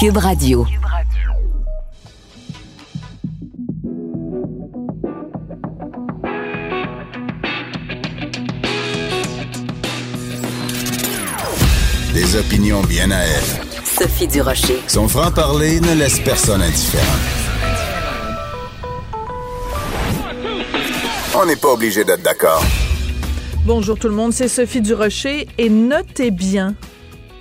Cube Radio. Des opinions bien à elle. Sophie Durocher. Son franc-parler ne laisse personne indifférent. On n'est pas obligé d'être d'accord. Bonjour tout le monde, c'est Sophie Durocher et notez bien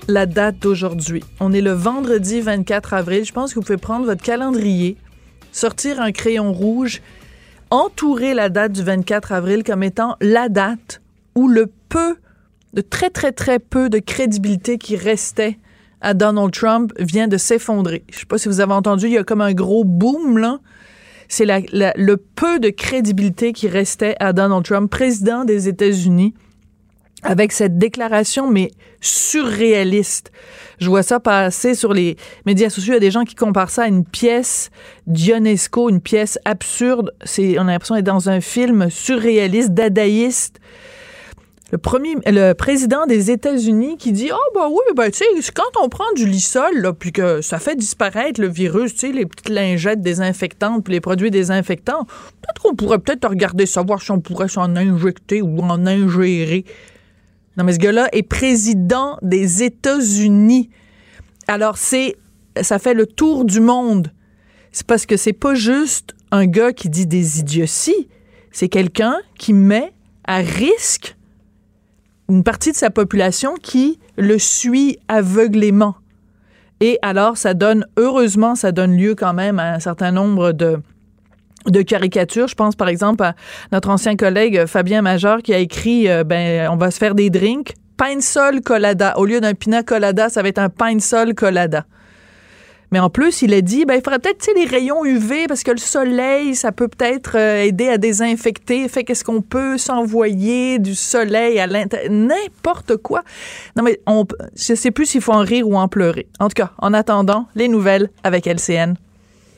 la date d'aujourd'hui. On est le vendredi 24 avril. Je pense que vous pouvez prendre votre calendrier, sortir un crayon rouge, entourer la date du 24 avril comme étant la date où le peu, de très très très peu de crédibilité qui restait à Donald Trump vient de s'effondrer. Je sais pas si vous avez entendu, il y a comme un gros boom là. C'est le peu de crédibilité qui restait à Donald Trump, président des États-Unis avec cette déclaration, mais surréaliste. Je vois ça passer sur les médias sociaux. Il y a des gens qui comparent ça à une pièce Dionesco, une pièce absurde. C'est, on a l'impression d'être dans un film surréaliste, dadaïste. Le premier, le président des États-Unis qui dit, oh, bah oui, ben, tu sais, quand on prend du lissol, là, puis que ça fait disparaître le virus, tu sais, les petites lingettes désinfectantes, puis les produits désinfectants, peut-être qu'on pourrait peut-être regarder, savoir si on pourrait s'en injecter ou en ingérer. Non, mais ce gars-là est président des États-Unis. Alors, c'est, ça fait le tour du monde. C'est parce que c'est pas juste un gars qui dit des idioties. C'est quelqu'un qui met à risque une partie de sa population qui le suit aveuglément. Et alors, ça donne, heureusement, ça donne lieu quand même à un certain nombre de, de caricatures. Je pense par exemple à notre ancien collègue Fabien Major qui a écrit euh, ben on va se faire des drinks pine sol colada au lieu d'un pina colada, ça va être un pine sol colada. Mais en plus, il a dit, ben, il faudrait peut-être les rayons UV parce que le soleil, ça peut peut-être euh, aider à désinfecter. Fait qu'est-ce qu'on peut s'envoyer du soleil à l'intérieur? N'importe quoi. Non, mais on, je sais plus s'il faut en rire ou en pleurer. En tout cas, en attendant, les nouvelles avec LCN.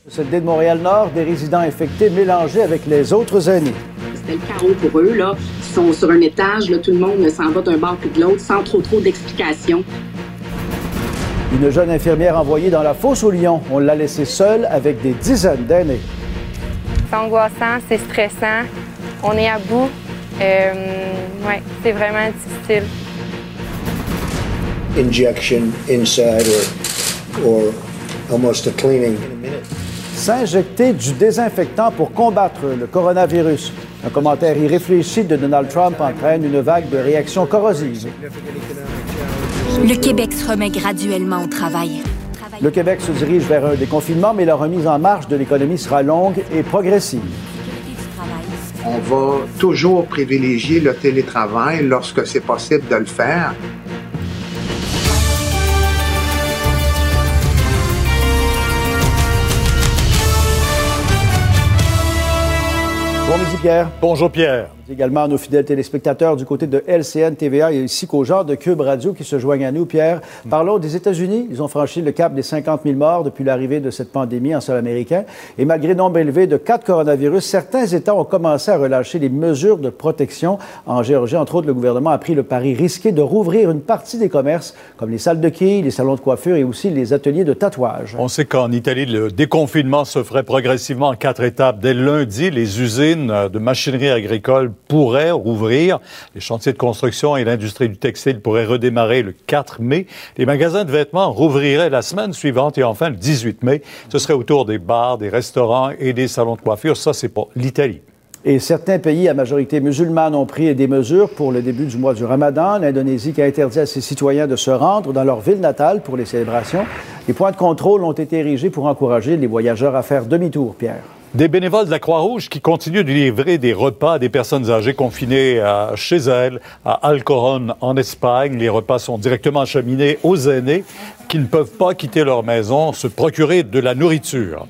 Cette de Montréal-Nord, des résidents infectés mélangés avec les autres aînés. C'était le chaos pour eux. Là. Ils sont sur un étage, là, tout le monde s'en va d'un bord puis de l'autre sans trop trop d'explications. Une jeune infirmière envoyée dans la fosse au lion. On l'a laissée seule avec des dizaines d'aînés. C'est angoissant, c'est stressant. On est à bout. Euh, ouais, c'est vraiment difficile. Injection inside or, or almost a cleaning s'injecter du désinfectant pour combattre le coronavirus. Un commentaire irréfléchi de Donald Trump entraîne une vague de réactions corrosives. Le Québec se remet graduellement au travail. Le Québec se dirige vers un déconfinement, mais la remise en marche de l'économie sera longue et progressive. On va toujours privilégier le télétravail lorsque c'est possible de le faire. Bon midi, Pierre. Bonjour, Pierre également à nos fidèles téléspectateurs du côté de LCN TVA et ici qu'aux gens de Cube Radio qui se joignent à nous. Pierre, parlons des États-Unis. Ils ont franchi le cap des 50 000 morts depuis l'arrivée de cette pandémie en sol américain. Et malgré nombre élevé de cas de coronavirus, certains États ont commencé à relâcher les mesures de protection. En Géorgie, entre autres, le gouvernement a pris le pari risqué de rouvrir une partie des commerces, comme les salles de quilles, les salons de coiffure et aussi les ateliers de tatouage. On sait qu'en Italie, le déconfinement se ferait progressivement en quatre étapes. Dès lundi, les usines de machinerie agricole pourraient rouvrir. Les chantiers de construction et l'industrie du textile pourraient redémarrer le 4 mai. Les magasins de vêtements rouvriraient la semaine suivante et enfin le 18 mai. Ce serait autour des bars, des restaurants et des salons de coiffure. Ça, c'est pas l'Italie. Et certains pays à majorité musulmane ont pris des mesures pour le début du mois du Ramadan. L'Indonésie qui a interdit à ses citoyens de se rendre dans leur ville natale pour les célébrations. Les points de contrôle ont été érigés pour encourager les voyageurs à faire demi-tour, Pierre. Des bénévoles de la Croix-Rouge qui continuent de livrer des repas à des personnes âgées confinées chez elles, à Alcoron, en Espagne. Les repas sont directement acheminés aux aînés qui ne peuvent pas quitter leur maison, se procurer de la nourriture.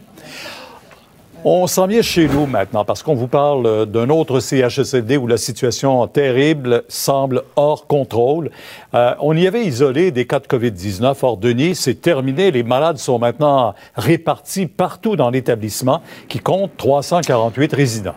On s'en vient chez nous maintenant parce qu'on vous parle d'un autre CHSLD où la situation terrible semble hors contrôle. Euh, on y avait isolé des cas de COVID-19. Or, Denis, c'est terminé. Les malades sont maintenant répartis partout dans l'établissement qui compte 348 résidents.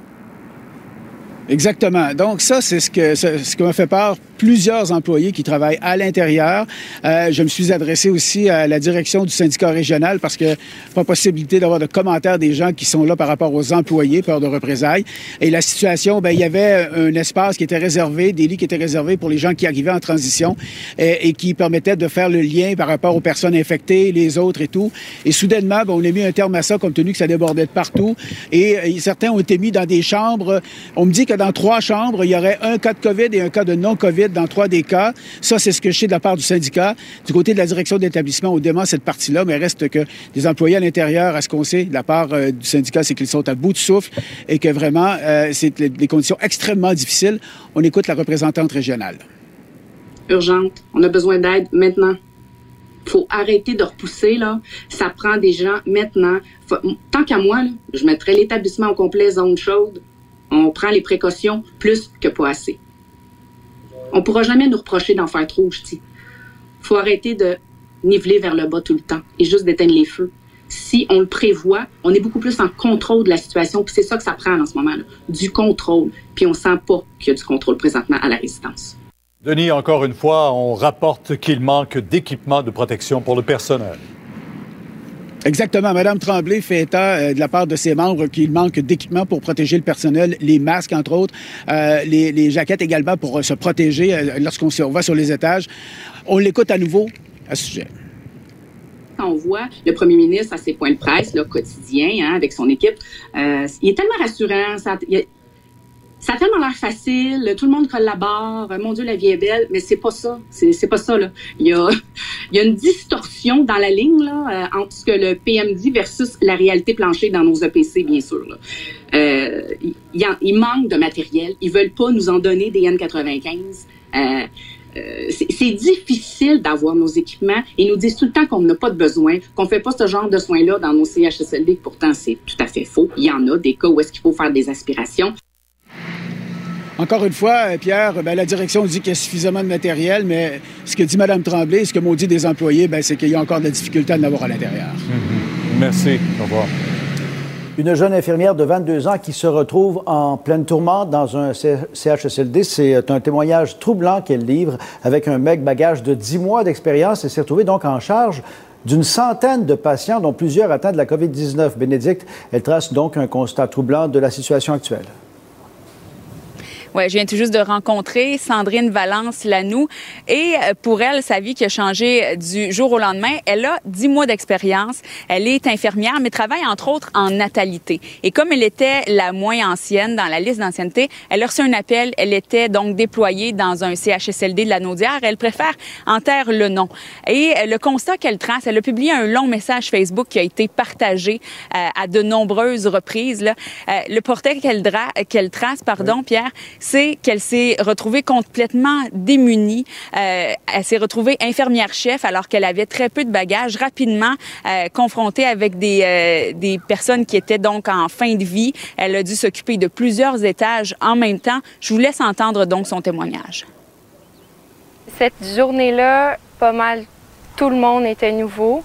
Exactement. Donc ça, c'est ce que ce, m'a fait peur plusieurs employés qui travaillent à l'intérieur. Euh, je me suis adressé aussi à la direction du syndicat régional parce que pas possibilité d'avoir de commentaires des gens qui sont là par rapport aux employés, peur de représailles. Et la situation, ben il y avait un espace qui était réservé, des lits qui étaient réservés pour les gens qui arrivaient en transition et, qui permettaient de faire le lien par rapport aux personnes infectées, les autres et tout. Et soudainement, ben, on a mis un terme à ça compte tenu que ça débordait de partout. Et, et certains ont été mis dans des chambres. On me dit que dans trois chambres, il y aurait un cas de COVID et un cas de non-COVID dans trois des cas. Ça, c'est ce que je sais de la part du syndicat. Du côté de la direction d'établissement, on dément cette partie-là, mais reste que des employés à l'intérieur, à ce qu'on sait de la part euh, du syndicat, c'est qu'ils sont à bout de souffle et que vraiment, euh, c'est des conditions extrêmement difficiles. On écoute la représentante régionale. Urgente. On a besoin d'aide maintenant faut arrêter de repousser, là. Ça prend des gens maintenant. tant qu'à moi, je mettrais l'établissement au complet zone chaude on prend les précautions plus que pas assez. On pourra jamais nous reprocher d'en faire trop, je dis. faut arrêter de niveler vers le bas tout le temps et juste d'éteindre les feux. Si on le prévoit, on est beaucoup plus en contrôle de la situation, puis c'est ça que ça prend en ce moment, là, du contrôle. Puis on sent pas qu'il y a du contrôle présentement à la résidence. Denis, encore une fois, on rapporte qu'il manque d'équipements de protection pour le personnel. Exactement. Madame Tremblay fait état euh, de la part de ses membres qu'il manque d'équipements pour protéger le personnel, les masques entre autres, euh, les, jaquettes également pour euh, se protéger lorsqu'on va sur les étages. On l'écoute à nouveau à ce sujet. On voit le premier ministre à ses points de presse là, quotidien hein, avec son équipe, il est tellement rassurant. Ça a tellement l'air facile, tout le monde collabore, mon Dieu, la vie est belle, mais c'est pas ça. C'est pas ça, là. Il y a, il y a une distorsion dans la ligne, là, euh, entre ce que le PM dit versus la réalité planchée dans nos EPC, bien sûr. Là. Euh, il, il, manque de matériel. Ils veulent pas nous en donner des N95. Euh, euh c'est difficile d'avoir nos équipements et nous disent tout le temps qu'on n'a pas de besoin, qu'on fait pas ce genre de soins-là dans nos CHSLD. Pourtant, c'est tout à fait faux. Il y en a des cas où est-ce qu'il faut faire des aspirations. Encore une fois, euh, Pierre, ben, la direction dit qu'il y a suffisamment de matériel, mais ce que dit Mme Tremblay, ce que m'ont dit des employés, ben, c'est qu'il y a encore de la difficulté à en avoir à l'intérieur. Mm-hmm. Merci. Au revoir. Une jeune infirmière de 22 ans qui se retrouve en pleine tourmente dans un CHSLD. C'est euh, un témoignage troublant qu'elle livre avec un mec bagage de 10 mois d'expérience et s'est retrouvée donc en charge d'une centaine de patients, dont plusieurs atteints de la COVID-19. Bénédicte, elle trace donc un constat troublant de la situation actuelle. Ouais, je viens tout juste de rencontrer Sandrine Valence-Lanou. Et euh, pour elle, sa vie qui a changé du jour au lendemain, elle a dix mois d'expérience. Elle est infirmière, mais travaille entre autres en natalité. Et comme elle était la moins ancienne dans la liste d'ancienneté, elle a reçu un appel. Elle était donc déployée dans un CHSLD de la Naudière. Elle préfère en taire le nom. Et euh, le constat qu'elle trace, elle a publié un long message Facebook qui a été partagé euh, à de nombreuses reprises. Là. le portrait qu'elle, qu'elle trace, pardon, Pierre, c'est qu'elle s'est retrouvée complètement démunie. Euh, elle s'est retrouvée infirmière-chef alors qu'elle avait très peu de bagages, rapidement euh, confrontée avec euh, des personnes qui étaient donc en fin de vie. Elle a dû s'occuper de plusieurs étages en même temps. Je vous laisse entendre donc son témoignage. Cette journée-là, pas mal tout le monde était nouveau.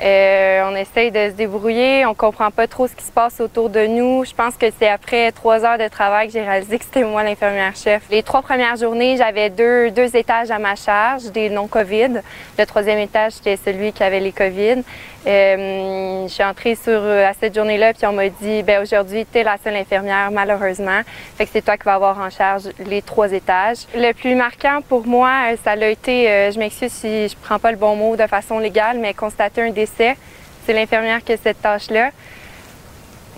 Euh, on essaye de se débrouiller, on comprend pas trop ce qui se passe autour de nous. Je pense que c'est après trois heures de travail que j'ai réalisé que c'était moi l'infirmière-chef. Les trois premières journées, j'avais deux, deux étages à ma charge, des non-COVID. Le troisième étage, c'était celui qui avait les COVID. Euh, je suis entrée sur, euh, à cette journée-là, puis on m'a dit, ben aujourd'hui, tu es la seule infirmière, malheureusement. Fait que c'est toi qui vas avoir en charge les trois étages. Le plus marquant pour moi, euh, ça l'a été, je m'excuse si je prends pas le bon mot de façon légale, mais constater un décès. C'est l'infirmière qui a cette tâche-là.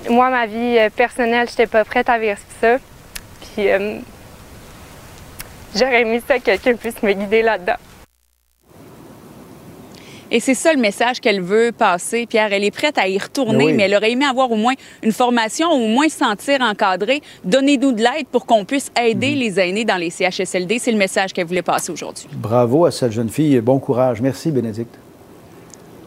Moi, ma vie personnelle, j'étais pas prête à vivre ça. Puis, j'aurais aimé que quelqu'un puisse me guider là-dedans. Et c'est ça le message qu'elle veut passer, Pierre. Elle est prête à y retourner, mais elle aurait aimé avoir au moins une formation, au moins se sentir encadrée. Donnez-nous de l'aide pour qu'on puisse aider mhm. les aînés dans les CHSLD. C'est le message qu'elle voulait passer aujourd'hui. Bravo à cette jeune fille. Bon courage. Merci, Bénédicte.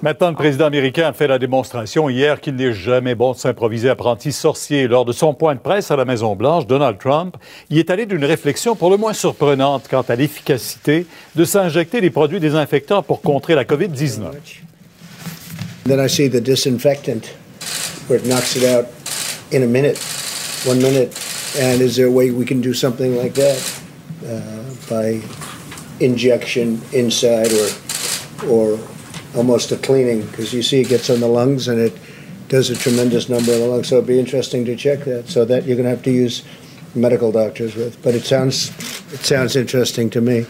Maintenant, le président américain a fait la démonstration hier qu'il n'est jamais bon de s'improviser apprenti sorcier. Lors de son point de presse à la Maison-Blanche, Donald Trump y est allé d'une réflexion pour le moins surprenante quant à l'efficacité de s'injecter des produits désinfectants pour contrer la COVID-19. Then I the disinfectant where it knocks it out in a minute. One minute, And is there a way we can do something like that uh, or almost a cleaning? Because you see it gets on the lungs and it does a tremendous number of the lungs. So it'd be interesting to check that. So that you're going to have to use medical doctors with. But it sounds, it sounds interesting to me.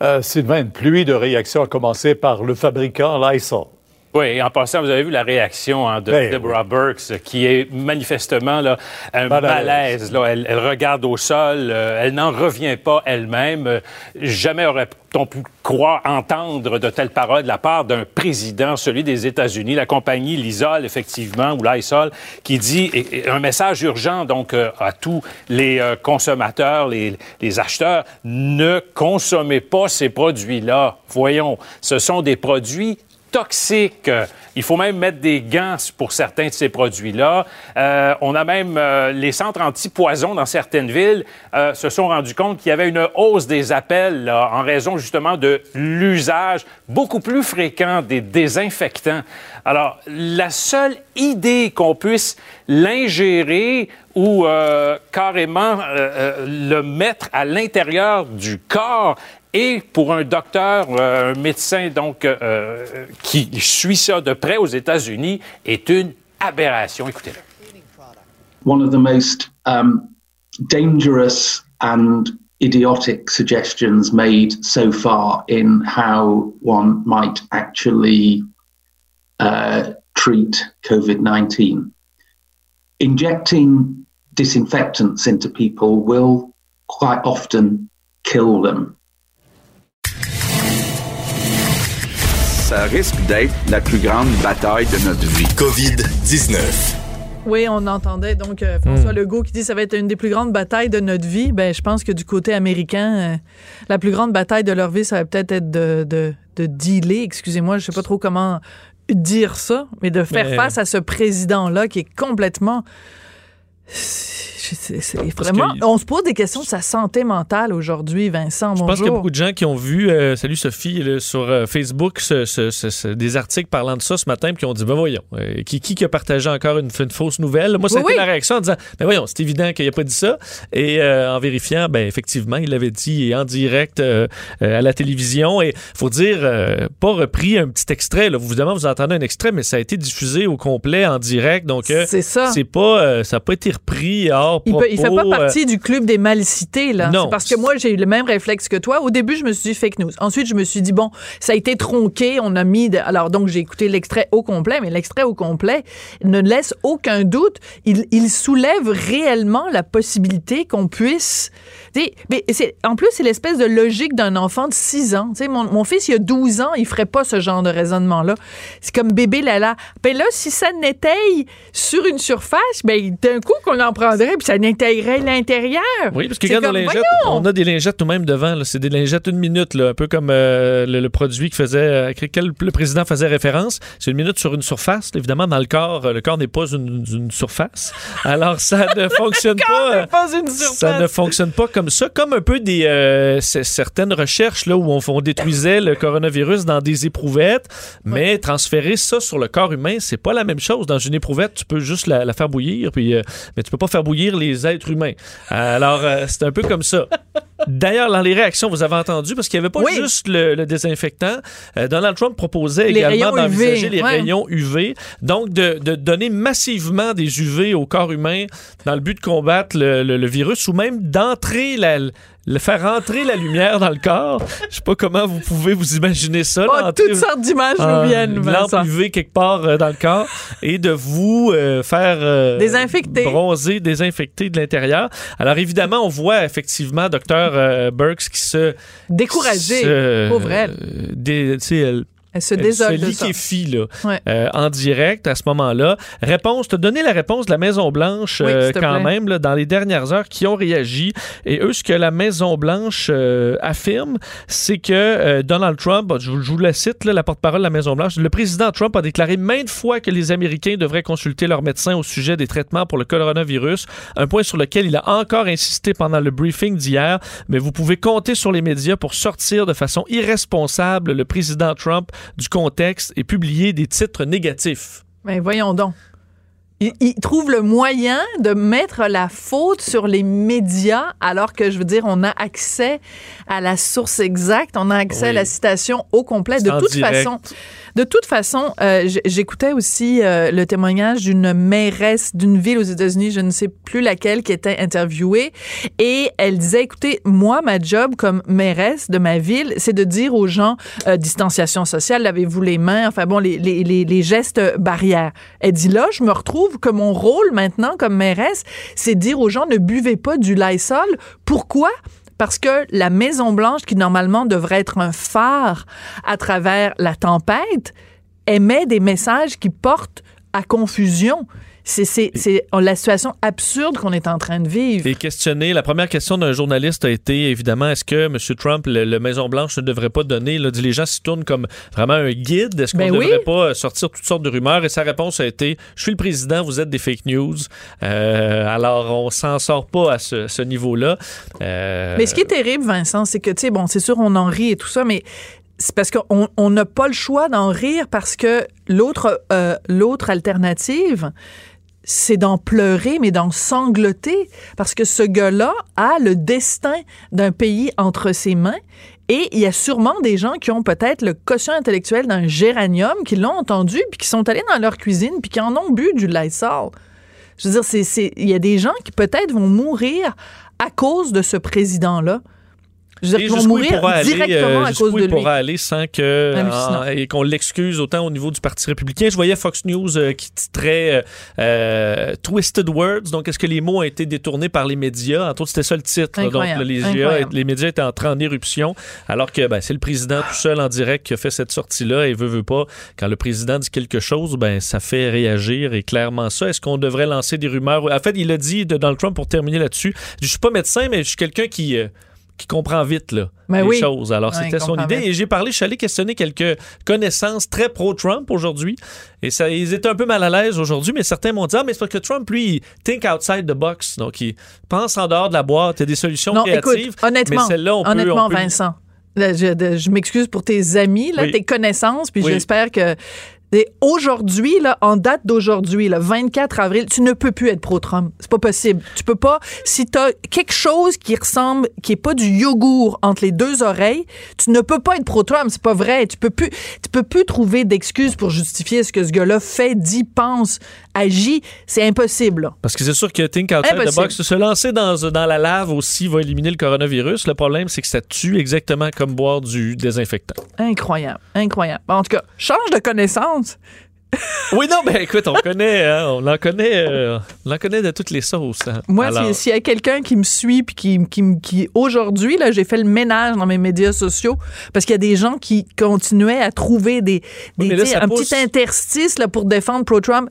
Euh, Sylvain, une pluie de réactions a commencé par le fabricant Lysol. Oui, en passant, vous avez vu la réaction hein, de Ben Deborah Burks, qui est manifestement là, un malaise. là. Elle, elle regarde au sol, euh, elle n'en revient pas elle-même. Euh, jamais aurait-on pu croire entendre de telles paroles de la part d'un président, celui des États-Unis. La compagnie Lysol, effectivement, ou Lysol, qui dit et- et un message urgent donc euh, à tous les consommateurs, les, les acheteurs, ne consommez pas ces produits-là. Voyons, ce sont des produits toxiques. Il faut même mettre des gants pour certains de ces produits-là. Euh, on a même euh, les centres anti-poison dans certaines villes euh, se sont rendus compte qu'il y avait une hausse des appels là, en raison justement de l'usage beaucoup plus fréquent des désinfectants. Alors, la seule idée qu'on puisse l'ingérer ou euh, carrément euh, euh, le mettre à l'intérieur du corps et pour un docteur, euh, un médecin donc qui suit ça de près aux États-Unis, est une aberration. Écoutez-le. one of the most um, dangerous and idiotic suggestions made so far in how one might actually uh, treat COVID 19. Injecting disinfectants into people will quite often kill them. Ça risque d'être la plus grande bataille de notre vie. COVID-19. Oui, on entendait donc euh, François Legault qui dit que ça va être une des plus grandes batailles de notre vie. Ben, je pense que du côté américain, euh, la plus grande bataille de leur vie, ça va peut-être être de, de, de dealer, excusez-moi, je sais pas trop comment dire ça, mais de faire Mais- face à ce président-là qui est complètement... C'est c'est Parce vraiment... que- On se pose des questions de sa santé mentale aujourd'hui, Vincent. Je pense qu'il y a beaucoup de gens qui ont vu, euh, salut Sophie, là, sur euh, Facebook, ce- ce- ce- ce- des articles parlant de ça ce matin, puis qui ont dit, ben voyons, euh, qui, qui a partagé encore une, une fausse nouvelle? Moi, ça a Oui, été oui. la réaction en disant, ben voyons, c'est évident qu'il n'a pas dit ça. Et en vérifiant, ben effectivement, il l'avait dit en direct à la télévision. Et faut dire, pas repris un petit extrait. Là. Vous, évidemment, vous entendez un extrait, mais ça a été diffusé au complet en direct. Donc, C'est ça. C'est pas, ça n'a pas été repris hors Il, propos. fait pas euh, partie du club des mal cités, là. Non. C'est parce que moi, j'ai eu le même réflexe que toi. Au début, je me suis dit fake news. Ensuite, je me suis dit, bon, ça a été tronqué. On a mis. de- Alors, donc, j'ai écouté l'extrait au complet, mais l'extrait au complet ne laisse aucun doute. Il, il soulève réellement la possibilité qu'on puisse. Mais c'est, en plus, c'est l'espèce de logique d'un enfant de 6 ans. Tu sais, mon, mon fils, il a 12 ans, il ferait pas ce genre de raisonnement-là. C'est comme bébé Lala. Ben là, si ça n'étaye sur une surface, ben d'un coup qu'on en prendrait, puis ça n'étayerait l'intérieur. Oui, parce que regarde comme, lingettes, on a des lingettes nous-mêmes devant. là. C'est des lingettes une minute, là, un peu comme euh, le, le produit que faisait, euh, auquel le président faisait référence. C'est une minute sur une surface. là. Évidemment, dans le corps, le corps n'est pas une, une surface. Alors, ça ne fonctionne pas. pas une surface. Ça ne fonctionne pas comme ça, comme un peu des euh, certaines recherches là où on, on détruisait le coronavirus dans des éprouvettes, mais transférer ça sur le corps humain, c'est pas la même chose. Dans une éprouvette, tu peux juste la, la faire bouillir, puis euh, mais tu peux pas faire bouillir les êtres humains. Alors euh, c'est un peu comme ça. D'ailleurs, dans les réactions, vous avez entendu, parce qu'il n'y avait pas Oui. juste le, le désinfectant, Donald Trump proposait Les également d'envisager les ouais. rayons UV, donc de, de donner massivement des UV au corps humain dans le but de combattre le, le- le virus ou même d'entrer la le faire entrer la lumière dans le corps. Je sais pas comment vous pouvez vous imaginer ça. Oh, toutes sortes d'images nous viennent, Vincent. quelque part euh, dans le corps et de vous euh, faire euh, Désinfecter. bronzer, désinfecter de l'intérieur. Alors évidemment, on voit effectivement docteur euh, Burks qui se Découragée, se- pauvre elle. dé- elle Elle se désole se de ça. liquéfie là, Ouais. euh, en direct à ce moment-là. Réponse, te donner la réponse de la Maison-Blanche Oui, euh, quand plaît. même là, dans les dernières heures qui ont réagi. Et eux, ce que la Maison-Blanche euh, affirme, c'est que Donald Trump, je, vous- je vous le cite, là, la porte-parole de la Maison-Blanche, le président Trump a déclaré maintes fois que les Américains devraient consulter leur médecin au sujet des traitements pour le coronavirus, un point sur lequel il a encore insisté pendant le briefing d'hier, mais vous pouvez compter sur les médias pour sortir de façon irresponsable le président Trump du contexte et publier des titres négatifs. Ben voyons donc. Il, il trouve le moyen de mettre la faute sur les médias, alors que, je veux dire, on a accès à la source exacte, on a accès Oui. à la citation au complet. De toute direct. façon, de toute façon, euh, j'écoutais aussi euh, le témoignage d'une mairesse d'une ville aux États-Unis, je ne sais plus laquelle, qui était interviewée, et elle disait, écoutez, moi, ma job comme mairesse de ma ville, c'est de dire aux gens, euh, distanciation sociale, lavez-vous les mains, enfin bon, les, les, les, les gestes barrières. Elle dit, là, je me retrouve que mon rôle maintenant comme mairesse, c'est dire aux gens, ne buvez pas du Lysol. Pourquoi? Parce que la Maison Blanche, qui normalement devrait être un phare à travers la tempête, émet des messages qui portent à confusion. C'est la situation absurde qu'on est en train de vivre. Et questionner, la première question d'un journaliste a été évidemment est-ce que M. Trump, le, le Maison-Blanche, ne devrait pas donner, là, dit les gens s'y tournent comme vraiment un guide, est-ce qu'on Ben ne oui. devrait pas sortir toutes sortes de rumeurs? Et sa réponse a été je suis le président, vous êtes des fake news. Euh, alors, on s'en sort pas à ce, ce niveau-là. Euh, Mais ce qui est terrible, Vincent, c'est que, tu sais, bon, c'est sûr, on en rit et tout ça, mais c'est parce qu'on on n'a pas le choix d'en rire parce que l'autre euh, l'autre alternative, c'est d'en pleurer, mais d'en sangloter, parce que ce gars-là a le destin d'un pays entre ses mains. Et il y a sûrement des gens qui ont peut-être le quotient intellectuel d'un géranium, qui l'ont entendu, puis qui sont allés dans leur cuisine, puis qui en ont bu du Lysol. Je veux dire, il y a des gens qui peut-être vont mourir à cause de ce président-là. Je veux dire, vont mourir aller, directement euh, à cause de lui. pourra aller sans que Hallucinant. en- et qu'on l'excuse autant au niveau du Parti républicain. Je voyais Fox News euh, qui titrait euh, euh, Twisted Words. Donc, est-ce que les mots ont été détournés par les médias? Entre autres, c'était ça le titre. là. Donc, là, les, les médias étaient entrés en éruption, alors que ben, c'est le président tout seul en direct qui a fait cette sortie-là et veut, veut pas. Quand le président dit quelque chose, ben, ça fait réagir et clairement ça. Est-ce qu'on devrait lancer des rumeurs? En fait, il a dit de Donald Trump pour terminer là-dessus. Je suis pas médecin, mais je suis quelqu'un qui, euh, qui comprend vite là, Ben les oui. choses. Alors, Ouais, c'était son idée. vite. Et j'ai parlé, je suis allé questionner quelques connaissances très pro-Trump aujourd'hui. Et ça, ils étaient un peu mal à l'aise aujourd'hui, mais certains m'ont dit Ah, mais c'est parce que Trump, lui, il think outside the box. Donc, il pense en dehors de la boîte. Il y a des solutions Non, créatives. écoute, honnêtement, mais celle-là, on peut- honnêtement, on peut- Vincent, je, m'excuse pour tes amis, là, Oui. tes connaissances, puis Oui. j'espère que et aujourd'hui, en date d'aujourd'hui, le 24 avril, tu ne peux plus être pro-Trump. C'est pas possible. Tu peux pas. Si t'as quelque chose qui ressemble, qui est pas du yogourt entre les deux oreilles, tu ne peux pas être pro-Trump. C'est pas vrai. Tu peux plus, tu peux plus trouver d'excuses pour justifier ce que ce gars-là fait, dit, pense, agit. C'est impossible. là. Parce que c'est sûr que Think Outside the. Box, se lancer dans, dans la lave aussi va éliminer le coronavirus. Le problème, c'est que ça tue exactement comme boire du désinfectant. Incroyable. Incroyable. En tout cas, change de connaissance. Oui, non, ben écoute, on connaît, hein, on en connaît, euh, on en connaît de toutes les sauces. hein. Moi, Alors- s'il y a quelqu'un qui me suit puis qui, qui, aujourd'hui, là, j'ai fait le ménage dans mes médias sociaux parce qu'il y a des gens qui continuaient à trouver des, des là, ça un pousse- petit interstice là, pour défendre pro-Trump.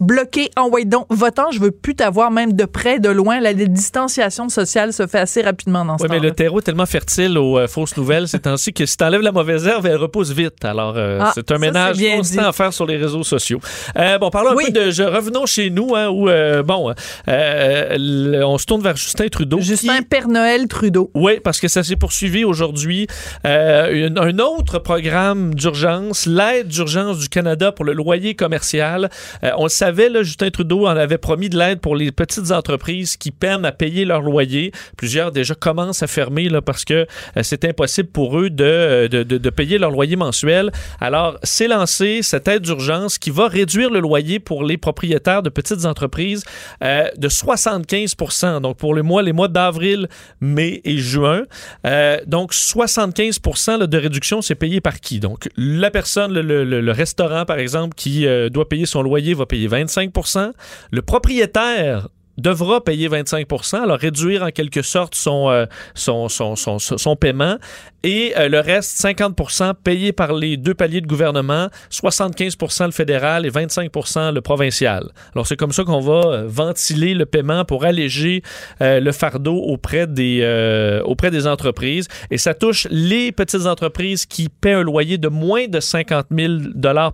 Bloqué, envoyé donc, votant, je veux plus t'avoir même de près, de loin. La distanciation sociale se fait assez rapidement dans ce Oui, mais le terreau est tellement fertile aux euh, fausses nouvelles ces temps-ci que si t'enlèves la mauvaise herbe, elle repousse vite. Alors, euh, Ah, c'est un ça, ménage c'est constant dit. à faire sur les réseaux sociaux. Euh, bon, parlons un peu de... Je, revenons chez nous, hein, où, bon, le- on se tourne vers Justin Trudeau. Justin Père Noël Trudeau. Oui, parce que ça s'est poursuivi aujourd'hui. Un autre programme d'urgence, l'aide d'urgence du Canada pour le loyer commercial. On le savait, Justin Trudeau en avait promis de l'aide pour les petites entreprises qui peinent à payer leur loyer. Plusieurs déjà commencent à fermer là, parce que euh, c'est impossible pour eux de, de, de- de payer leur loyer mensuel. Alors, c'est lancé cette aide d'urgence qui va réduire le loyer pour les propriétaires de petites entreprises euh, de 75% Donc, pour le mois, les mois d'avril, mai et juin. Euh, donc, 75 là, de réduction, c'est payé par qui? Donc, la personne, le, le- restaurant, par exemple, qui euh, doit payer son loyer va payer 25% Le propriétaire devra payer 25 alors réduire en quelque sorte son, euh, son, son, son, son- son paiement. Et euh, le reste, 50% payé par les deux paliers de gouvernement, 75% le fédéral et 25% le provincial. Alors, c'est comme ça qu'on va euh, ventiler le paiement pour alléger euh, le fardeau auprès des, euh, auprès des entreprises. Et ça touche les petites entreprises qui paient un loyer de moins de 50 000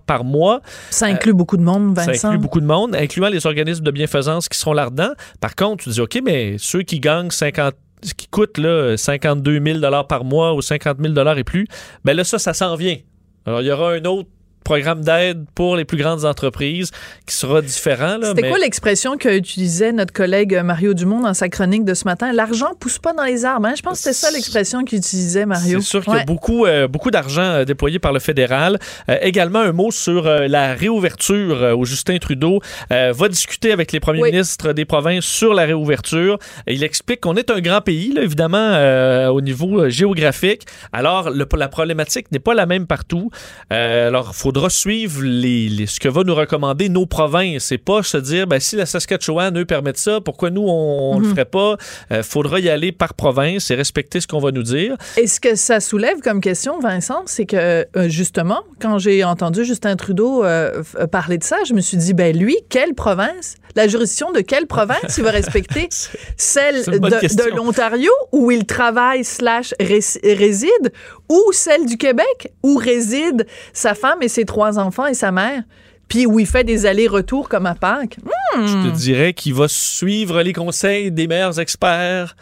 par mois. Ça inclut beaucoup de monde, Vincent. Ça inclut beaucoup de monde, incluant les organismes de bienfaisance qui seront là-dedans. Par contre, tu dis, OK, mais ceux qui gagnent 50 qui coûtent là, 52 000 par mois ou 50 000 et plus, ben là, ça, ça s'en vient. Alors, il y aura un autre programme d'aide pour les plus grandes entreprises qui sera différent. C'était mais... quoi l'expression qu'utilisait notre collègue Mario Dumont dans sa chronique de ce matin? L'argent pousse pas dans les arbres. Hein? Je pense que c'était ça l'expression qu'utilisait Mario. C'est sûr qu'il y a beaucoup, euh, beaucoup d'argent euh, déployé par le fédéral. Euh, également, un mot sur euh, la réouverture où Justin Trudeau va discuter avec les premiers Oui. ministres des provinces sur la réouverture. Il explique qu'on est un grand pays, là, évidemment, au niveau géographique. Alors, le- la problématique n'est pas la même partout. Alors, il faudra suivre les, les- ce que va nous recommander nos provinces et pas se dire, ben, si la Saskatchewan, eux, permettent ça, pourquoi nous, on ne le Mhm. ferait pas? Il faudra y aller par province et respecter ce qu'on va nous dire. Et ce que ça soulève comme question, Vincent, c'est que euh, justement, quand j'ai entendu Justin Trudeau euh, euh, parler de ça, je me suis dit, ben lui, quelle province? La juridiction de quelle province il va respecter? Celle de, l'Ontario où il travaille slash rés- réside ou celle du Québec où réside sa femme et ses trois enfants et sa mère? Puis où il fait des allers-retours comme à Pâques? Hmm. Je te dirais qu'il va suivre les conseils des meilleurs experts.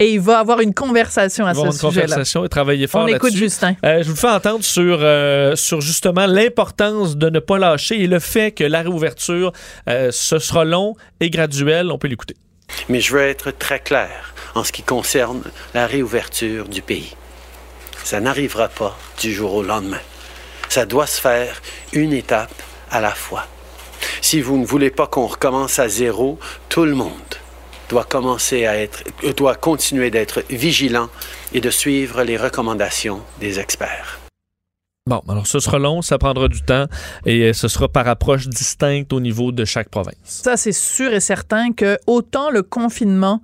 Et il va avoir une conversation à Il va avoir ce une sujet-là. conversation et travailler fort On écoute. Justin. Euh, je vous fais entendre sur, euh, sur justement l'importance de ne pas lâcher et le fait que la réouverture, euh, ce sera long et graduel. On peut l'écouter. Mais je veux être très clair en ce qui concerne la réouverture du pays. Ça n'arrivera pas du jour au lendemain. Ça doit se faire une étape à la fois. Si vous ne voulez pas qu'on recommence à zéro, tout le monde doit commencer à être, euh, doit continuer d'être vigilant et de suivre les recommandations des experts. Bon, alors ce sera long, ça prendra du temps et euh, ce sera par approche distincte au niveau de chaque province. Ça, c'est sûr et certain que autant le confinement,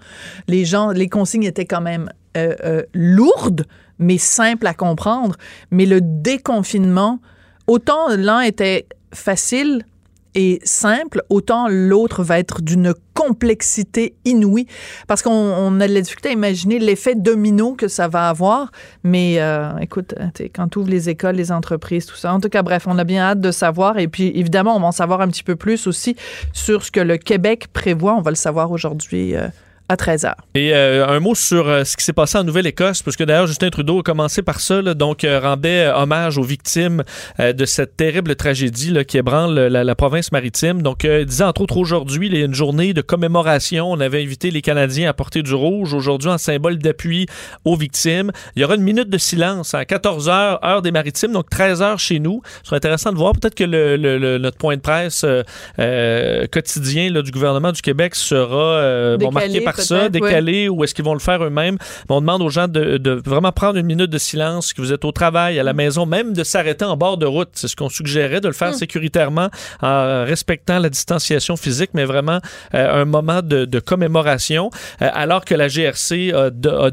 les gens, les consignes étaient quand même euh, euh, lourdes, mais simples à comprendre. Mais le déconfinement, autant l'un était facile et simple, autant l'autre va être d'une complexité inouïe. Parce qu'on on a de la difficulté à imaginer l'effet domino que ça va avoir. Mais euh, écoute, t'sais, quand tu ouvres les écoles, les entreprises, tout ça. En tout cas, bref, on a bien hâte de savoir. Et puis, évidemment, on va en savoir un petit peu plus aussi sur ce que le Québec prévoit. On va le savoir aujourd'hui. euh, à 13 heures. Et euh, un mot sur euh, ce qui s'est passé en Nouvelle-Écosse, parce que d'ailleurs Justin Trudeau a commencé par ça, là, donc euh, rendait hommage aux victimes de cette terrible tragédie là, qui ébranle la, la province maritime. Donc, il disait entre autres aujourd'hui, il y a une journée de commémoration. On avait invité les Canadiens à porter du rouge aujourd'hui en symbole d'appui aux victimes. Il y aura une minute de silence à 14 heures, heure des maritimes, donc 13 heures chez nous. Ce serait intéressant de voir peut-être que le, le- le- notre point de presse quotidien là, du gouvernement du Québec sera bon, marqué par ça, décalé, ou est-ce qu'ils vont le faire eux-mêmes? Mais On demande aux gens de, de vraiment prendre une minute de silence, que vous êtes au travail, à la maison, même de s'arrêter en bord de route. C'est ce qu'on suggérait, de le faire Mm. sécuritairement en respectant la distanciation physique, mais vraiment euh, un moment de, de commémoration, euh, alors que la GRC a, de- a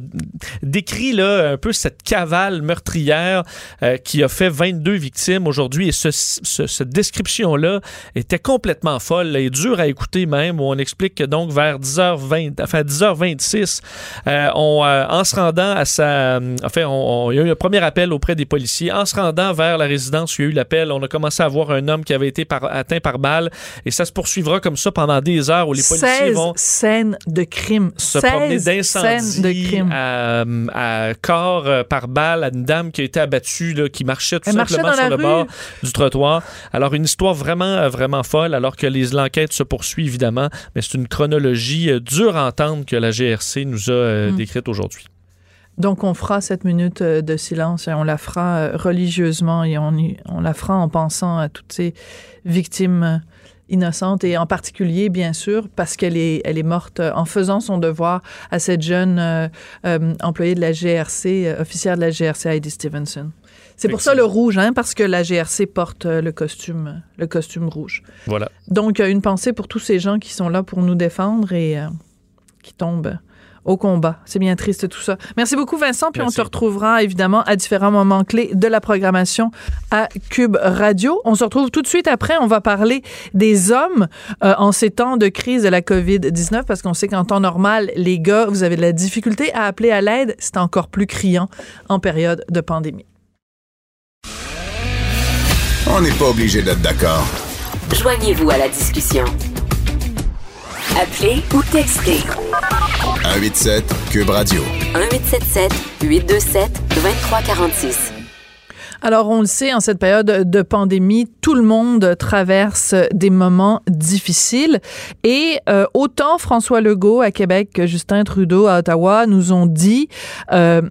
décrit là, un peu cette cavale meurtrière euh, qui a fait 22 victimes aujourd'hui. Et ce- ce- cette description-là était complètement folle là, et dure à écouter même, où on explique que donc vers 10h20, enfin 10h26, euh, on, euh, en se rendant à sa... Enfin, on, on- il y a eu un premier appel auprès des policiers. En se rendant vers la résidence où il y a eu l'appel, on a commencé à voir un homme qui avait été par- atteint par balle et ça se poursuivra comme ça pendant des heures où les policiers 16 vont scènes de crime. se promener 16 scènes de d'incendie à, à corps euh, par balle à une dame qui a été abattue, là, qui marchait tout Elle simplement dans sur la le rue. bord du trottoir. Alors, une histoire vraiment, euh, vraiment folle, alors que l'enquête se poursuit, évidemment, mais c'est une chronologie euh, dure à que la GRC nous a euh, Mm. décrite aujourd'hui. Donc, on fera cette minute euh, de silence et on la fera euh, religieusement et on, y- on la fera en pensant à toutes ces victimes euh, innocentes et en particulier, bien sûr, parce qu'elle est, elle est morte en faisant son devoir à cette jeune euh, euh, employée de la GRC, euh, officière de la GRC, Heidi Stevenson. C'est pour ça le rouge, hein, parce que la GRC porte le costume, le costume rouge. Voilà. Donc, une pensée pour tous ces gens qui sont là pour nous défendre et qui tombent au combat. C'est bien triste tout ça. Merci beaucoup Vincent, puis Merci. on te retrouvera évidemment à différents moments clés de la programmation à Cube Radio. On se retrouve tout de suite après. On va parler des hommes euh, en ces temps de crise de la COVID-19 parce qu'on sait qu'en temps normal, les gars, vous avez de la difficulté à appeler à l'aide. C'est encore plus criant en période de pandémie. On n'est pas obligé d'être d'accord. Joignez-vous à la discussion. Appelez ou textez 187 Cube Radio. 1877 827 2346. Alors, on le sait, en cette période de pandémie, tout le monde traverse des moments difficiles. Et euh, autant François Legault à Québec que Justin Trudeau à Ottawa nous ont dit... Euh,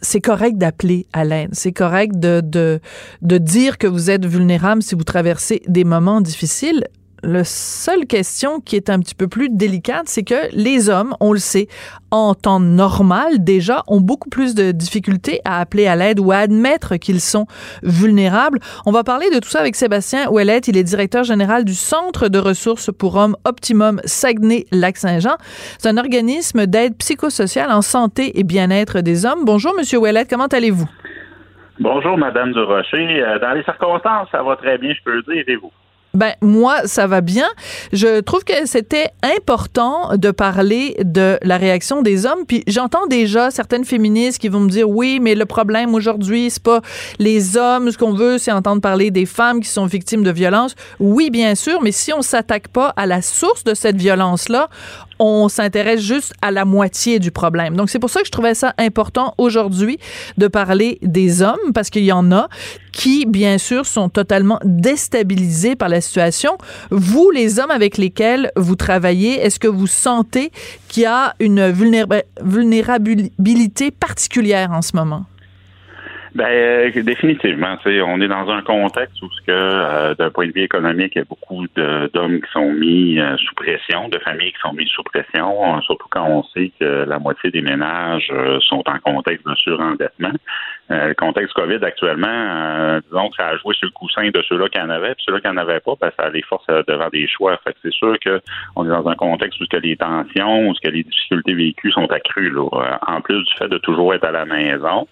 c'est correct d'appeler à l'aide. C'est correct de, de, de dire que vous êtes vulnérable si vous traversez des moments difficiles la seule question qui est un petit peu plus délicate, c'est que les hommes, on le sait, en temps normal déjà, ont beaucoup plus de difficultés à appeler à l'aide ou à admettre qu'ils sont vulnérables. On va parler de tout ça avec Sébastien Ouellette. Il est directeur général du Centre de ressources pour hommes Optimum Saguenay-Lac-Saint-Jean. C'est un organisme d'aide psychosociale en santé et bien-être des hommes. Bonjour, Monsieur Ouellette, comment allez-vous? Bonjour, Madame Durocher. Euh, dans les circonstances, ça va très bien, je peux le dire, et vous? Ben moi, ça va bien. Je trouve que c'était important de parler de la réaction des hommes. Puis j'entends déjà certaines féministes qui vont me dire oui, mais le problème aujourd'hui, c'est pas les hommes. Ce qu'on veut, c'est entendre parler des femmes qui sont victimes de violences. Oui, bien sûr, mais si on s'attaque pas à la source de cette violence-là, on s'intéresse juste à la moitié du problème. Donc c'est pour ça que je trouvais ça important aujourd'hui de parler des hommes parce qu'il y en a qui bien sûr sont totalement déstabilisés par la situation. Vous les hommes avec lesquels vous travaillez, est-ce que vous sentez qu'il y a une vulnérabilité particulière en ce moment? Ben, euh, définitivement. On est dans un contexte où, ce que, euh, d'un point de vue économique, il y a beaucoup d'hommes qui sont mis euh, sous pression, de familles qui sont mises sous pression, surtout quand on sait que la moitié des ménages sont en contexte de surendettement. le contexte COVID actuellement, disons que ça a joué sur le coussin de ceux-là qui en avaient, puis ceux-là qui en avaient pas, ben, ça les force devant des choix. Fait c'est sûr qu'on est dans un contexte où que les tensions, où que les difficultés vécues sont accrues. Là. En plus du fait de toujours être à la maison.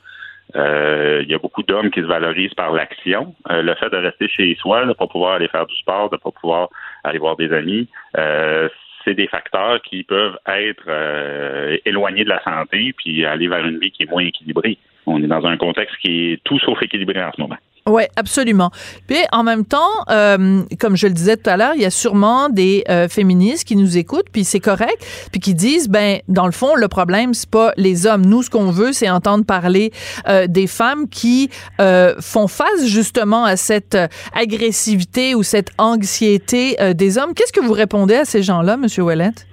Euh, il y a beaucoup d'hommes qui se valorisent par l'action. Euh, le fait de rester chez soi, de ne pas pouvoir aller faire du sport, de ne pas pouvoir aller voir des amis, euh, c'est des facteurs qui peuvent être éloignés de la santé puis aller vers une vie qui est moins équilibrée. On est dans un contexte qui est tout sauf équilibré en ce moment. Oui, absolument. Puis en même temps, euh, comme je le disais tout à l'heure, il y a sûrement des euh, féministes qui nous écoutent, puis c'est correct, puis qui disent, ben dans le fond, le problème c'est pas les hommes. Nous, ce qu'on veut, c'est entendre parler euh, des femmes qui font face justement à cette agressivité ou cette anxiété des hommes. Qu'est-ce que vous répondez à ces gens-là, Monsieur Ouellette?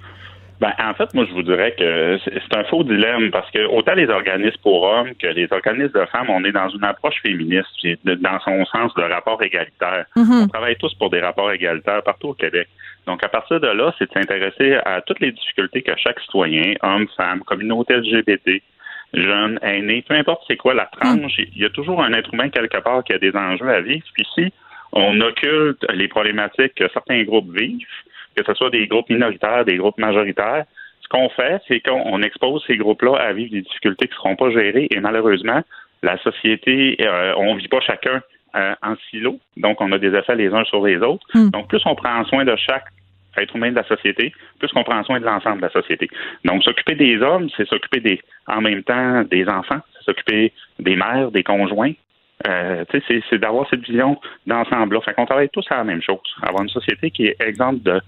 Ben, en fait, moi, je vous dirais que c'est un faux dilemme parce que autant les organismes pour hommes que les organismes de femmes, on est dans une approche féministe, dans son sens de rapport égalitaire. Mm-hmm. On travaille tous pour des rapports égalitaires partout au Québec. Donc, à partir de là, c'est de s'intéresser à toutes les difficultés que chaque citoyen, homme, femme, communauté LGBT, jeune, aîné, peu importe c'est quoi la tranche, mm. il y a toujours un être humain quelque part qui a des enjeux à vivre. Puis si on occulte les problématiques que certains groupes vivent, que ce soit des groupes minoritaires, des groupes majoritaires. Ce qu'on fait, c'est qu'on expose ces groupes-là à vivre des difficultés qui ne seront pas gérées et malheureusement, la société, euh, on ne vit pas chacun euh, en silo, donc on a des effets les uns sur les autres. Hmm. Donc plus on prend soin de chaque être humain de la société, plus qu'on prend soin de l'ensemble de la société. Donc, s'occuper des hommes, c'est s'occuper des, en même temps des enfants, c'est s'occuper des mères, des conjoints. Euh, c'est d'avoir cette vision d'ensemble-là. Fait qu'on travaille tous à la même chose. Avoir une société qui est exempte de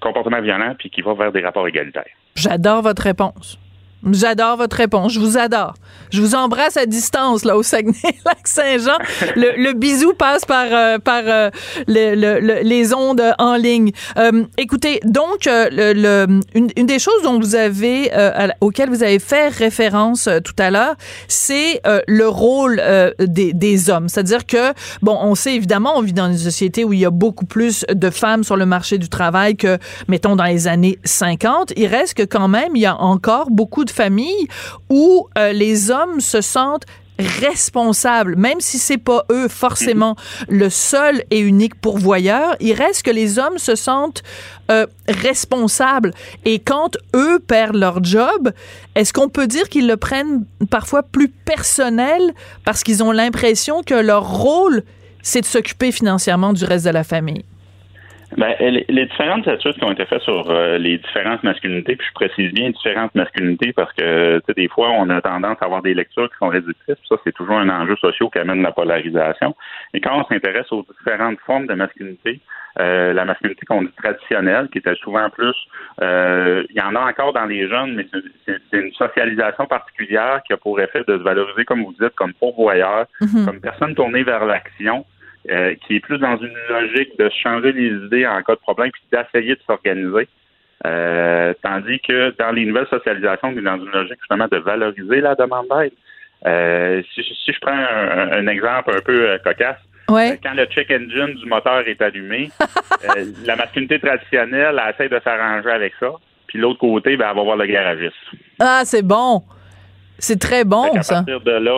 comportement violent puis qui va vers des rapports égalitaires. J'adore votre réponse. J'adore votre réponse. Je vous adore. Je vous embrasse à distance là au Saguenay-Lac-Saint-Jean. Le, bisou passe par euh, par euh, les ondes en ligne. Euh, écoutez, donc le, une, des choses dont vous avez auquel vous avez fait référence tout à l'heure, c'est le rôle des, des, hommes. C'est-à-dire que bon, on sait évidemment, on vit dans une société où il y a beaucoup plus de femmes sur le marché du travail que mettons dans les années 50. Il reste que quand même, il y a encore beaucoup de famille où euh, les hommes se sentent responsables, même si c'est pas eux forcément le seul et unique pourvoyeur, il reste que les hommes se sentent euh, responsables. Et quand eux perdent leur job, est-ce qu'on peut dire qu'ils le prennent parfois plus personnel parce qu'ils ont l'impression que leur rôle, c'est de s'occuper financièrement du reste de la famille? Ben, les, les différentes études qui ont été faites sur euh, les différentes masculinités, puis je précise bien différentes masculinités parce que tu sais, des fois, on a tendance à avoir des lectures qui sont réductrices. Ça, c'est toujours un enjeu social qui amène la polarisation. Et quand on s'intéresse aux différentes formes de masculinité, euh, la masculinité qu'on dit traditionnelle, qui était souvent plus, euh, il y en a encore dans les jeunes, mais c'est- une socialisation particulière qui a pour effet de se valoriser, comme vous dites, comme pourvoyeur, Mhm. comme personne tournée vers l'action, euh, qui est plus dans une logique de changer les idées en cas de problème, puis d'essayer de s'organiser. Euh, tandis que dans les nouvelles socialisations, on est dans une logique justement de valoriser la demande d'aide. Euh, si, si je prends un, un exemple un peu cocasse, Ouais. quand le check engine du moteur est allumé, la masculinité traditionnelle elle essaie de s'arranger avec ça. Puis l'autre côté, ben, elle va voir le garagiste. Ah, c'est bon. C'est très bon, à ça. partir de là,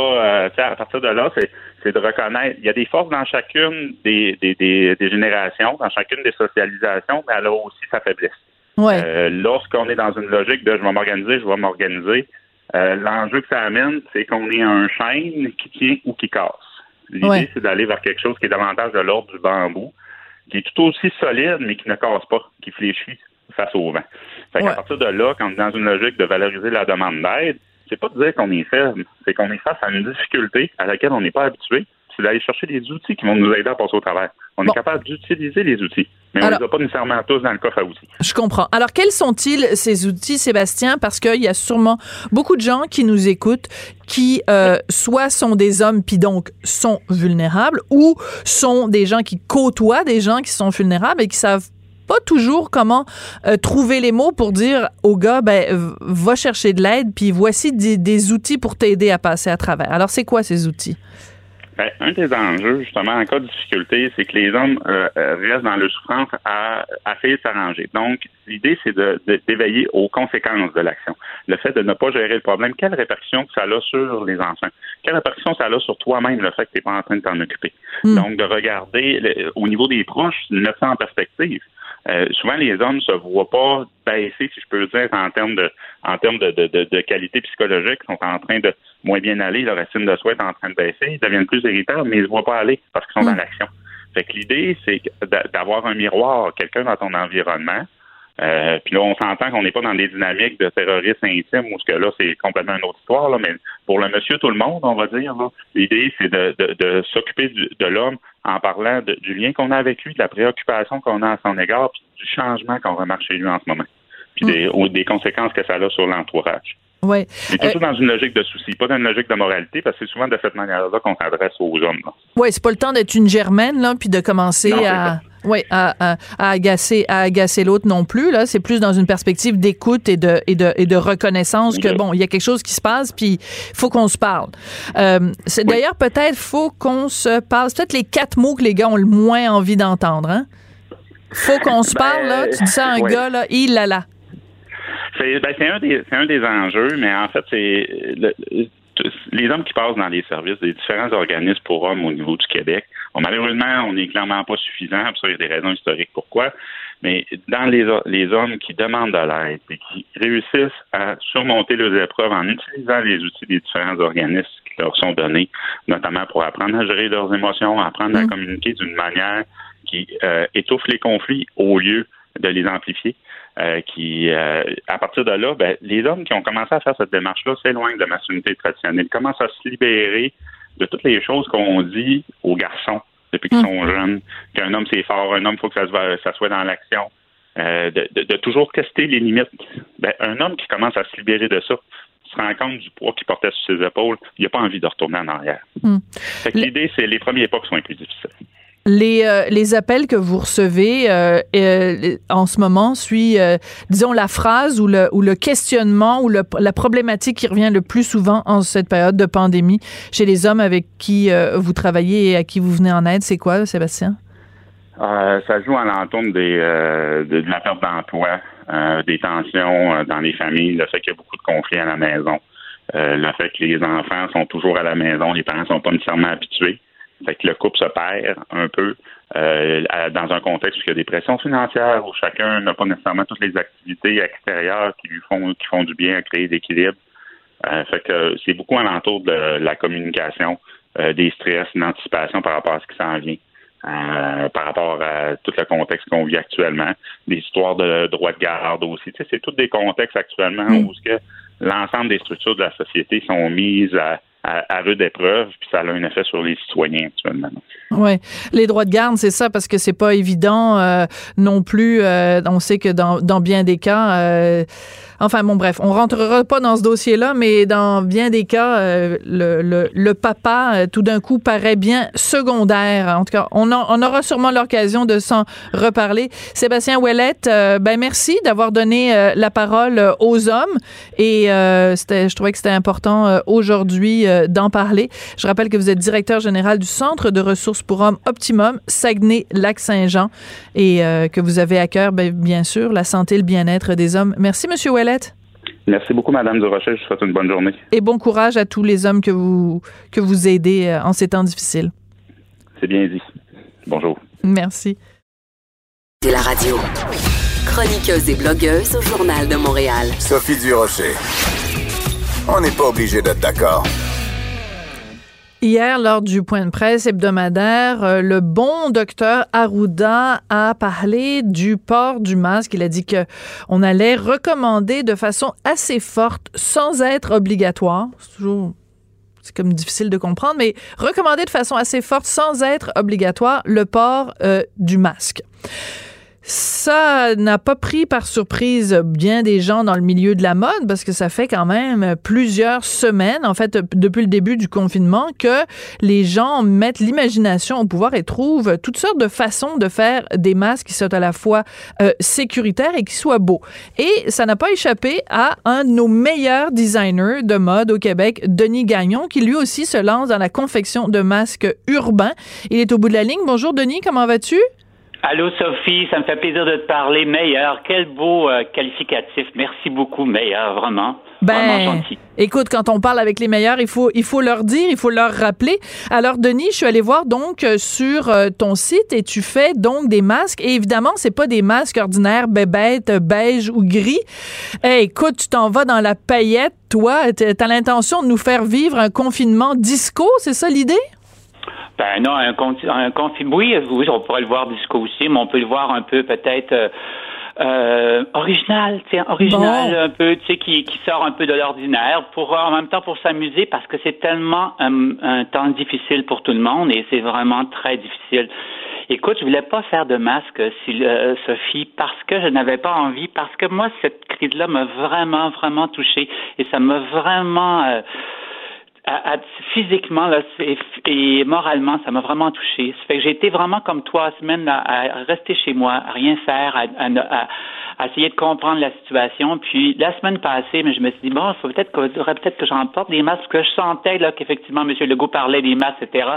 euh, tu sais, à partir de là, c'est, c'est de reconnaître. Il y a des forces dans chacune des, des, des, des générations, dans chacune des socialisations, mais elle a aussi sa faiblesse. Ouais. Euh, lorsqu'on est dans une logique de je vais m'organiser, je vais m'organiser, euh, l'enjeu que ça amène, c'est qu'on est un chêne qui tient ou qui casse. L'idée, Ouais. c'est d'aller vers quelque chose qui est davantage de l'ordre du bambou, qui est tout aussi solide, mais qui ne casse pas, qui fléchit face au vent. Fait Ouais. partir de là, quand on est dans une logique de valoriser la demande d'aide, c'est pas de dire qu'on est faible, c'est qu'on est face à une difficulté à laquelle on n'est pas habitué, c'est d'aller chercher des outils qui vont nous aider à passer au travers. On est capable d'utiliser les outils, mais on ne les a pas nécessairement tous dans le coffre à outils. Je comprends. Alors, quels sont-ils, ces outils, Sébastien? Parce qu'il y a sûrement beaucoup de gens qui nous écoutent qui euh, soit sont des hommes puis donc sont vulnérables ou sont des gens qui côtoient des gens qui sont vulnérables et qui savent pas toujours comment euh, trouver les mots pour dire au gars ben va chercher de l'aide puis voici des, des outils pour t'aider à passer à travers. Alors c'est quoi ces outils? Ben, un des enjeux, justement, en cas de difficulté, c'est que les hommes euh, euh, restent dans leur souffrance à, à essayer de s'arranger. Donc, l'idée, c'est de, de- d'éveiller aux conséquences de l'action. Le fait de ne pas gérer le problème, quelle répercussion que ça a sur les enfants? Quelle répercussion ça a sur toi-même, le fait que tu n'es pas en train de t'en occuper? Donc, de regarder le- au niveau des proches, le ça en perspective. Euh, souvent, les hommes se voient pas baisser, si je peux dire, en termes de, en termes de, de, de, de qualité psychologique, ils sont en train de moins bien aller, leur estime de soi est en train de baisser, ils deviennent plus irritables, mais ils se voient pas aller parce qu'ils sont dans l'action. Fait que l'idée, c'est d'avoir un miroir, quelqu'un dans ton environnement. Euh, puis là, on s'entend qu'on n'est pas dans des dynamiques de terrorisme intime où ce que là, c'est complètement une autre histoire, là, mais pour le monsieur tout le monde, on va dire, l'idée, c'est de, de, de s'occuper de l'homme en parlant de- du lien qu'on a avec lui, de la préoccupation qu'on a à son égard, puis du changement qu'on remarque chez lui en ce moment, puis des, ou des conséquences que ça a sur l'entourage. Ouais. Mais toujours dans une logique de souci, pas dans une logique de moralité, parce que c'est souvent de cette manière-là qu'on s'adresse aux hommes. là. Ouais, c'est pas le temps d'être une germaine là, puis de commencer Non, à, ouais, à, à, à agacer, à agacer l'autre non plus là. C'est plus dans une perspective d'écoute et de et de et de reconnaissance que bon, il y a quelque chose qui se passe, puis faut qu'on se parle. Euh, c'est d'ailleurs peut-être faut qu'on se parle. C'est peut-être les quatre mots que les gars ont le moins envie d'entendre. Hein? Faut qu'on se Ben, parle là. Tu dis ça à un ouais. gars là, il là là. C'est ben, un, des- un des enjeux, mais en fait, c'est les hommes qui passent dans les services des différents organismes pour hommes au niveau du Québec. Bon, malheureusement, on n'est clairement pas suffisant, pour ça, il y a des raisons historiques pourquoi. Mais dans les, les hommes qui demandent de l'aide et qui réussissent à surmonter leurs épreuves en utilisant les outils des différents organismes qui leur sont donnés, notamment pour apprendre à gérer leurs émotions, apprendre à communiquer d'une manière qui euh, étouffe les conflits au lieu de les amplifier. Euh, qui, euh, à partir de là, ben, les hommes qui ont commencé à faire cette démarche-là s'éloignent de la masculinité traditionnelle, commencent à se libérer de toutes les choses qu'on dit aux garçons depuis qu'ils sont jeunes, qu'un homme c'est fort, un homme faut que ça, se, ça soit dans l'action, euh, de, de- de toujours tester les limites. Ben, un homme qui commence à se libérer de ça, se rend compte du poids qu'il portait sur ses épaules, il n'a pas envie de retourner en arrière. Fait que l'idée, c'est les premiers pas qui sont les plus difficiles. Les, euh, les appels que vous recevez euh, euh, en ce moment suit, euh, disons, la phrase ou le, ou le questionnement ou le, la problématique qui revient le plus souvent en cette période de pandémie chez les hommes avec qui euh, vous travaillez et à qui vous venez en aide. C'est quoi, Sébastien? Euh, ça joue à l'entour des, de, de la perte d'emploi, des tensions dans les familles, le fait qu'il y a beaucoup de conflits à la maison, le fait que les enfants sont toujours à la maison, les parents sont pas nécessairement habitués, fait que le couple se perd un peu euh, dans un contexte où il y a des pressions financières, où chacun n'a pas nécessairement toutes les activités extérieures qui lui font qui font du bien à créer l'équilibre. Euh, fait que c'est beaucoup alentour de la communication, euh, des stress, une anticipation par rapport à ce qui s'en vient. euh, par rapport à tout le contexte qu'on vit actuellement, des histoires de droit de garde aussi. Tu sais, c'est tous des contextes actuellement Mm. où ce que l'ensemble des structures de la société sont mises à, à, à rude épreuve, puis ça a un effet sur les citoyens actuellement. Ouais, les droits de garde, c'est ça parce que c'est pas évident euh, non plus. euh, on sait que dans, dans bien des cas, euh, enfin bon bref, on rentrera pas dans ce dossier-là, mais dans bien des cas, euh, le, papa euh, tout d'un coup paraît bien secondaire. En tout cas, on, aura sûrement l'occasion de s'en reparler. Sébastien Ouellette, euh, ben merci d'avoir donné euh, la parole aux hommes et je trouvais que c'était important aujourd'hui d'en parler. Je rappelle que vous êtes directeur général du Centre de ressources pour hommes Optimum, Saguenay-Lac-Saint-Jean, et que vous avez à cœur, ben, bien sûr, la santé et le bien-être des hommes. Merci, Monsieur Merci beaucoup, Madame Durocher. Je vous souhaite une bonne journée. et bon courage à tous les hommes que vous, que vous aidez euh, en ces temps difficiles. C'est bien dit. Bonjour. Merci. De la radio. Chroniqueuse et blogueuse au Journal de Montréal. Sophie Durocher. On n'est pas obligé d'être d'accord. Hier, lors du point de presse hebdomadaire, euh, le bon docteur Arruda a parlé du port du masque. Il a dit que on allait recommander de façon assez forte, sans être obligatoire. C'est toujours c'est comme difficile de comprendre, mais recommander de façon assez forte, sans être obligatoire, le port euh, du masque. Ça n'a pas pris par surprise bien des gens dans le milieu de la mode parce que ça fait quand même plusieurs semaines, en fait, depuis le début du confinement, que les gens mettent l'imagination au pouvoir et trouvent toutes sortes de façons de faire des masques qui soient à la fois euh, sécuritaires et qui soient beaux. Et ça n'a pas échappé à un de nos meilleurs designers de mode au Québec, Denis Gagnon, qui lui aussi se lance dans la confection de masques urbains. Il est au bout de la ligne. Bonjour Denis, comment vas-tu? Allô Sophie, ça me fait plaisir de te parler. Meilleur, quel beau euh, qualificatif. Merci beaucoup, meilleur, vraiment. vraiment Ben, gentil. écoute, quand on parle avec les meilleurs, il faut, il faut leur dire, il faut leur rappeler. Alors, Denis, je suis allée voir donc euh, sur euh, ton site et tu fais donc des masques. Et évidemment, c'est pas des masques ordinaires, bébêtes, beige ou gris. Eh, écoute, tu t'en vas dans la paillette, toi. T'as l'intention de nous faire vivre un confinement disco, c'est ça l'idée? Ben non, un, un confi- oui, oui, on pourrait le voir disco aussi, mais on peut le voir un peu peut-être euh, euh, original, tu sais, original Bon. un peu, tu sais, qui, qui sort un peu de l'ordinaire, pour en même temps pour s'amuser, parce que c'est tellement un, un temps difficile pour tout le monde et c'est vraiment très difficile. Écoute, je voulais pas faire de masque, si, euh, Sophie, parce que je n'avais pas envie, parce que moi, cette crise-là m'a vraiment, vraiment touchée et ça m'a vraiment... euh, à- à- physiquement là, et moralement, ça m'a vraiment touché. Ça fait que j'ai été vraiment comme trois semaines là, à rester chez moi, à rien faire, à, à- à- à essayer de comprendre la situation. Puis la semaine passée, mais je me suis dit bon, il faut peut-être que faudrait peut-être que j'en porte des masques, parce que je sentais là qu'effectivement M. Legault parlait des masques, etc.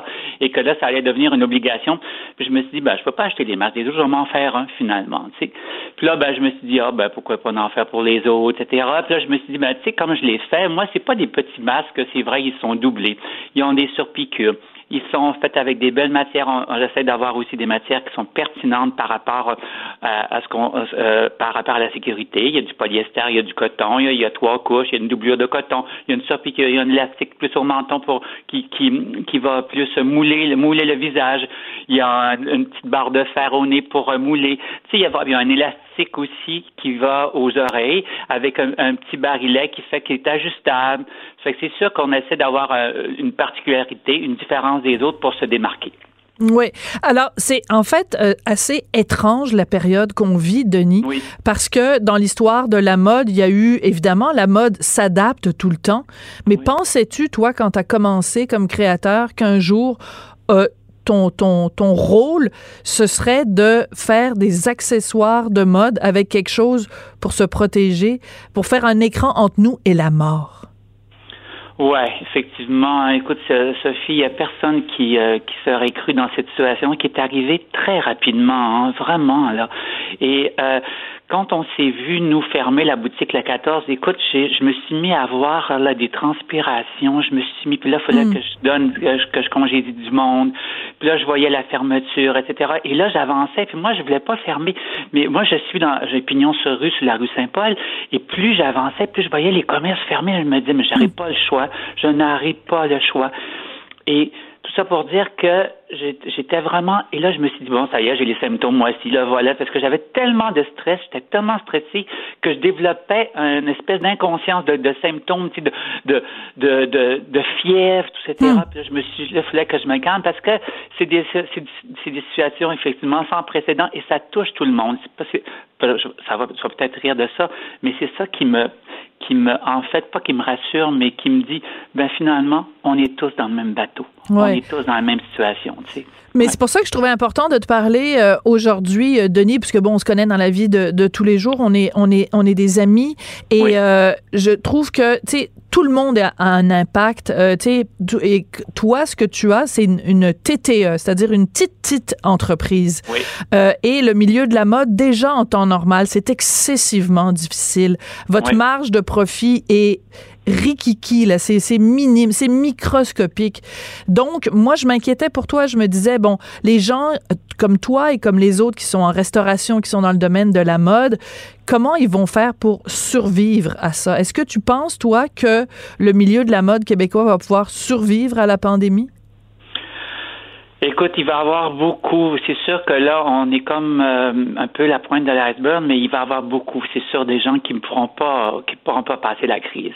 Et que là, ça allait devenir une obligation. Puis je me suis dit ben je peux pas acheter des masques, des autres, je m'en faire un finalement. Tu sais. Puis là, ben je me suis dit ah ben pourquoi pas en faire pour les autres, etc. Puis là, je me suis dit ben tu sais comme je l'ai fait, moi c'est pas des petits masques, c'est vrai, ils sont doublés. Ils ont des surpiqûres. Ils sont faits avec des belles matières. On, essaie d'avoir aussi des matières qui sont pertinentes par rapport euh, à, ce qu'on, euh, par rapport à la sécurité. Il y a du polyester, il y a du coton, il y a, trois couches, il y a une doublure de coton, il y a une surpiqûre, il y a un élastique plus au menton pour qui qui, qui va plus mouler mouler le visage. Il y a un- une petite barre de fer au nez pour mouler. Tu sais, il y a, il y a un élastique aussi qui va aux oreilles avec un, un petit barillet qui fait qu'il est ajustable. Ça fait que c'est sûr qu'on essaie d'avoir euh, une particularité, une différence des autres pour se démarquer. Oui. Alors, c'est en fait euh, assez étrange la période qu'on vit, Denis, parce que dans l'histoire de la mode, il y a eu, évidemment, la mode s'adapte tout le temps. Mais pensais-tu, toi, quand tu as commencé comme créateur, qu'un jour, euh, ton, ton, ton rôle, ce serait de faire des accessoires de mode avec quelque chose pour se protéger, pour faire un écran entre nous et la mort? Ouais, effectivement. Écoute, So- Sophie, il n'y a personne qui, euh, qui serait cru dans cette situation qui est arrivée très rapidement, hein, vraiment là. Et euh, quand on s'est vu nous fermer la boutique la 14, écoute, je me suis mis à avoir là des transpirations. Je me suis mis, puis là, il fallait Mm. que je donne, que je, congédie du monde. Puis là, je voyais la fermeture, etc. Et là, j'avançais. Puis moi, je voulais pas fermer. Mais moi, je suis dans, j'ai pignon sur rue, sur la rue Saint-Paul. Et plus j'avançais, plus je voyais les commerces fermés. Je me disais, mais j'aurais pas le choix. Je n'aurai pas le choix. Et tout ça pour dire que j'étais vraiment, et là, je me suis dit, bon, ça y est, j'ai les symptômes, moi aussi, là, voilà, parce que j'avais tellement de stress, j'étais tellement stressé que je développais une espèce d'inconscience de, de, symptômes, de, de, de, de, de fièvre, tout, etc. Hmm. Puis là, je me suis dit, il fallait que je me calme parce que c'est des, c'est des situations, effectivement, sans précédent et ça touche tout le monde. Ça va, ça va peut-être rire de ça, mais c'est ça qui me, qui me, en fait, pas qui me rassure, mais qui me dit, ben finalement, on est tous dans le même bateau. On est tous dans la même situation, tu sais. Mais c'est pour ça que je trouvais important de te parler euh, aujourd'hui, euh, Denis, puisque bon, on se connaît dans la vie de, de, tous les jours, on est, on est, on est des amis, et euh, je trouve que, tu sais, tout le monde a un impact. Euh, et toi, ce que tu as, c'est une, une, TTE, c'est-à-dire une petite, petite entreprise. Oui. Euh, et le milieu de la mode, déjà en temps normal, c'est excessivement difficile. Votre marge de profit est rikiki, là, c'est, c'est minime, c'est microscopique. Donc, moi, je m'inquiétais pour toi. Je me disais, bon, les gens euh, comme toi et comme les autres qui sont en restauration, qui sont dans le domaine de la mode, comment ils vont faire pour survivre à ça? Est-ce que tu penses, toi, que le milieu de la mode québécois va pouvoir survivre à la pandémie? Écoute, il va y avoir beaucoup. C'est sûr que là, on est comme euh, un peu la pointe de l'iceberg, mais il va y avoir beaucoup. C'est sûr des gens qui ne pourront pas, qui pourront pas passer la crise.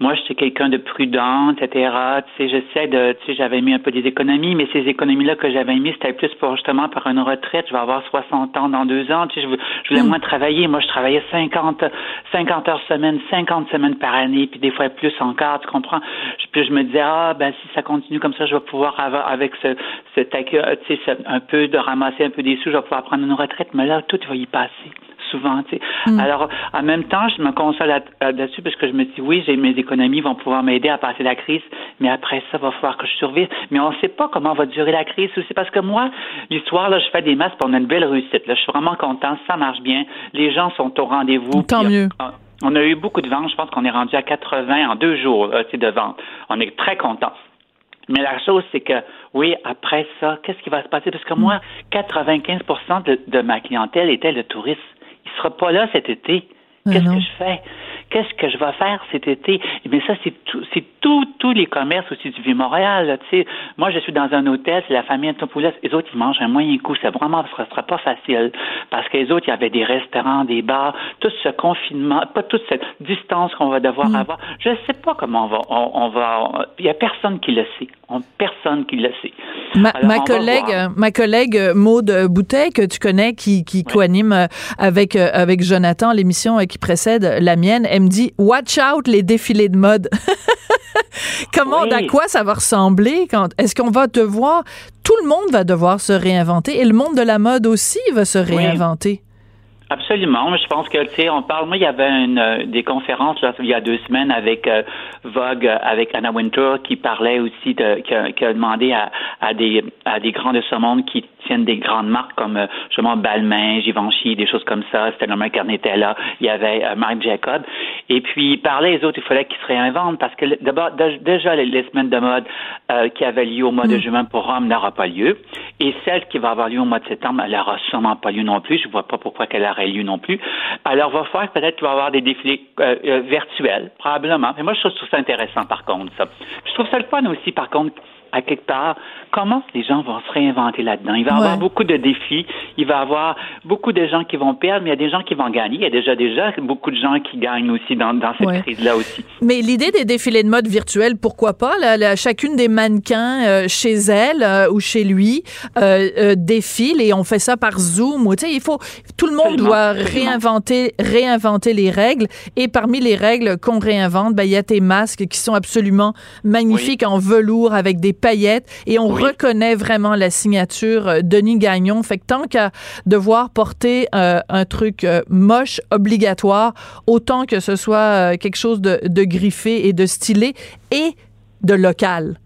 Moi, je suis quelqu'un de prudent, etc. Tu sais, j'essaie de, tu sais, j'avais mis un peu des économies, mais ces économies-là que j'avais mis, c'était plus pour justement par une retraite. Je vais avoir 60 ans dans deux ans. Tu sais, je, voulais mm. moins travailler. Moi, je travaillais 50, 50 heures semaine, 50 semaines par année, puis des fois plus encore. Tu comprends? Puis je me disais, ah ben si ça continue comme ça, je vais pouvoir avoir avec ce, cet tu sais, un peu de ramasser un peu des sous, je vais pouvoir prendre une retraite. Mais là, tout va y passer souvent. Tu sais. Mm. Alors, en même temps, je me console là-dessus parce que je me dis, oui, j'ai mes économies vont pouvoir m'aider à passer la crise, mais après ça, il va falloir que je survive. Mais on ne sait pas comment va durer la crise aussi parce que moi, l'histoire, là, je fais des masses pour une belle réussite. Là, je suis vraiment content, ça marche bien. Les gens sont au rendez-vous. Tant mieux. On a eu beaucoup de ventes. Je pense qu'on est rendu à 80 en deux jours euh, de vente. On est très content. Mais la chose, c'est que, oui, après ça, qu'est-ce qui va se passer? Parce que moi, 95 de, de ma clientèle était le touriste sera pas là cet été. Ben Qu'est-ce que je fais? Qu'est-ce que je vais faire cet été? Eh bien, ça, c'est tout, c'est tout, tous les commerces aussi du Vieux-Montréal, tu sais. Moi, je suis dans un hôtel, c'est la famille Antopoulos. Les autres, ils mangent un moyen coup. C'est vraiment, ce sera pas facile. Parce que les autres, il y avait des restaurants, des bars, tout ce confinement, pas toute cette distance qu'on va devoir mm. avoir. Je sais pas comment on va, on, va, il y a personne qui le sait. personne qui le sait. Ma, collègue, ma collègue Maude Boutet, que tu connais, qui, qui co-anime euh, avec, euh, avec Jonathan l'émission euh, qui précède la mienne, elle me dit Watch out les défilés de mode. Comment, à quoi ça va ressembler quand est-ce qu'on va devoir tout le monde va devoir se réinventer et le monde de la mode aussi va se réinventer? Absolument. Je pense que, tu sais, on parle, moi, il y avait une, euh, des conférences, là, il y a deux semaines avec euh, Vogue, euh, avec Anna Winter, qui parlait aussi de, qui a, qui a demandé à, à, des, à des grands de ce monde qui tiennent des grandes marques comme, justement, Balmain, Givenchy, des choses comme ça, c'était Stella était là, il y avait Marc Jacob. Et puis, parlait les autres, il fallait qu'ils se réinventent parce que, d'abord, déjà, les, semaines de mode qui avaient lieu au mois de mm. juin pour Rome n'aura pas lieu. Et celle qui va avoir lieu au mois de septembre, elle n'aura sûrement pas lieu non plus. Je vois pas pourquoi qu'elle a lieu non plus. Alors, va faire peut-être qu'il va y avoir des défilés euh, euh, virtuels, probablement. Mais moi, je trouve ça intéressant, par contre, ça. Je trouve ça le fun aussi, par contre, à quelque part, comment les gens vont se réinventer là-dedans? Il va y avoir beaucoup de défis, il va y avoir beaucoup de gens qui vont perdre, mais il y a des gens qui vont gagner. Il y a déjà déjà beaucoup de gens qui gagnent aussi dans, dans cette crise-là aussi. Mais l'idée des défilés de mode virtuels, pourquoi pas? Là, chacune des mannequins euh, chez elle euh, ou chez lui euh, défile et on fait ça par Zoom. Ou, il faut, tout le monde doit réinventer, réinventer les règles. Et parmi les règles qu'on réinvente, ben, il y a tes masques qui sont absolument magnifiques en velours avec des paillettes et on reconnaît vraiment la signature euh, Denis Gagnon. Fait que tant qu'à devoir porter euh, un truc euh, moche obligatoire, autant que ce soit quelque chose de griffé et de stylé et de local.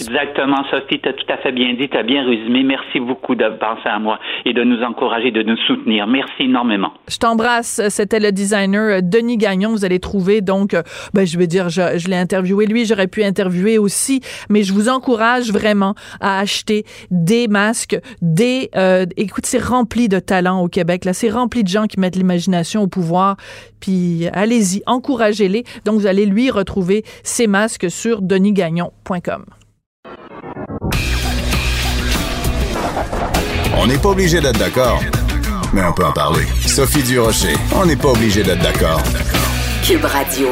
Exactement, Sophie, tu as tout à fait bien dit, tu as bien résumé. Merci beaucoup de penser à moi et de nous encourager, de nous soutenir. Merci énormément. Je t'embrasse. C'était le designer euh, Denis Gagnon. Vous allez trouver, donc, euh, ben, je veux dire, je, je l'ai interviewé lui, j'aurais pu interviewer aussi, mais je vous encourage vraiment à acheter des masques, des... Euh, écoute, c'est rempli de talents au Québec. Là, c'est rempli de gens qui mettent l'imagination au pouvoir. Puis allez-y, encouragez-les. Donc, vous allez lui retrouver ses masques sur denisgagnon.com. On n'est pas obligé d'être d'accord, mais on peut en parler. Sophie Durocher, on n'est pas obligé d'être d'accord. Cube Radio.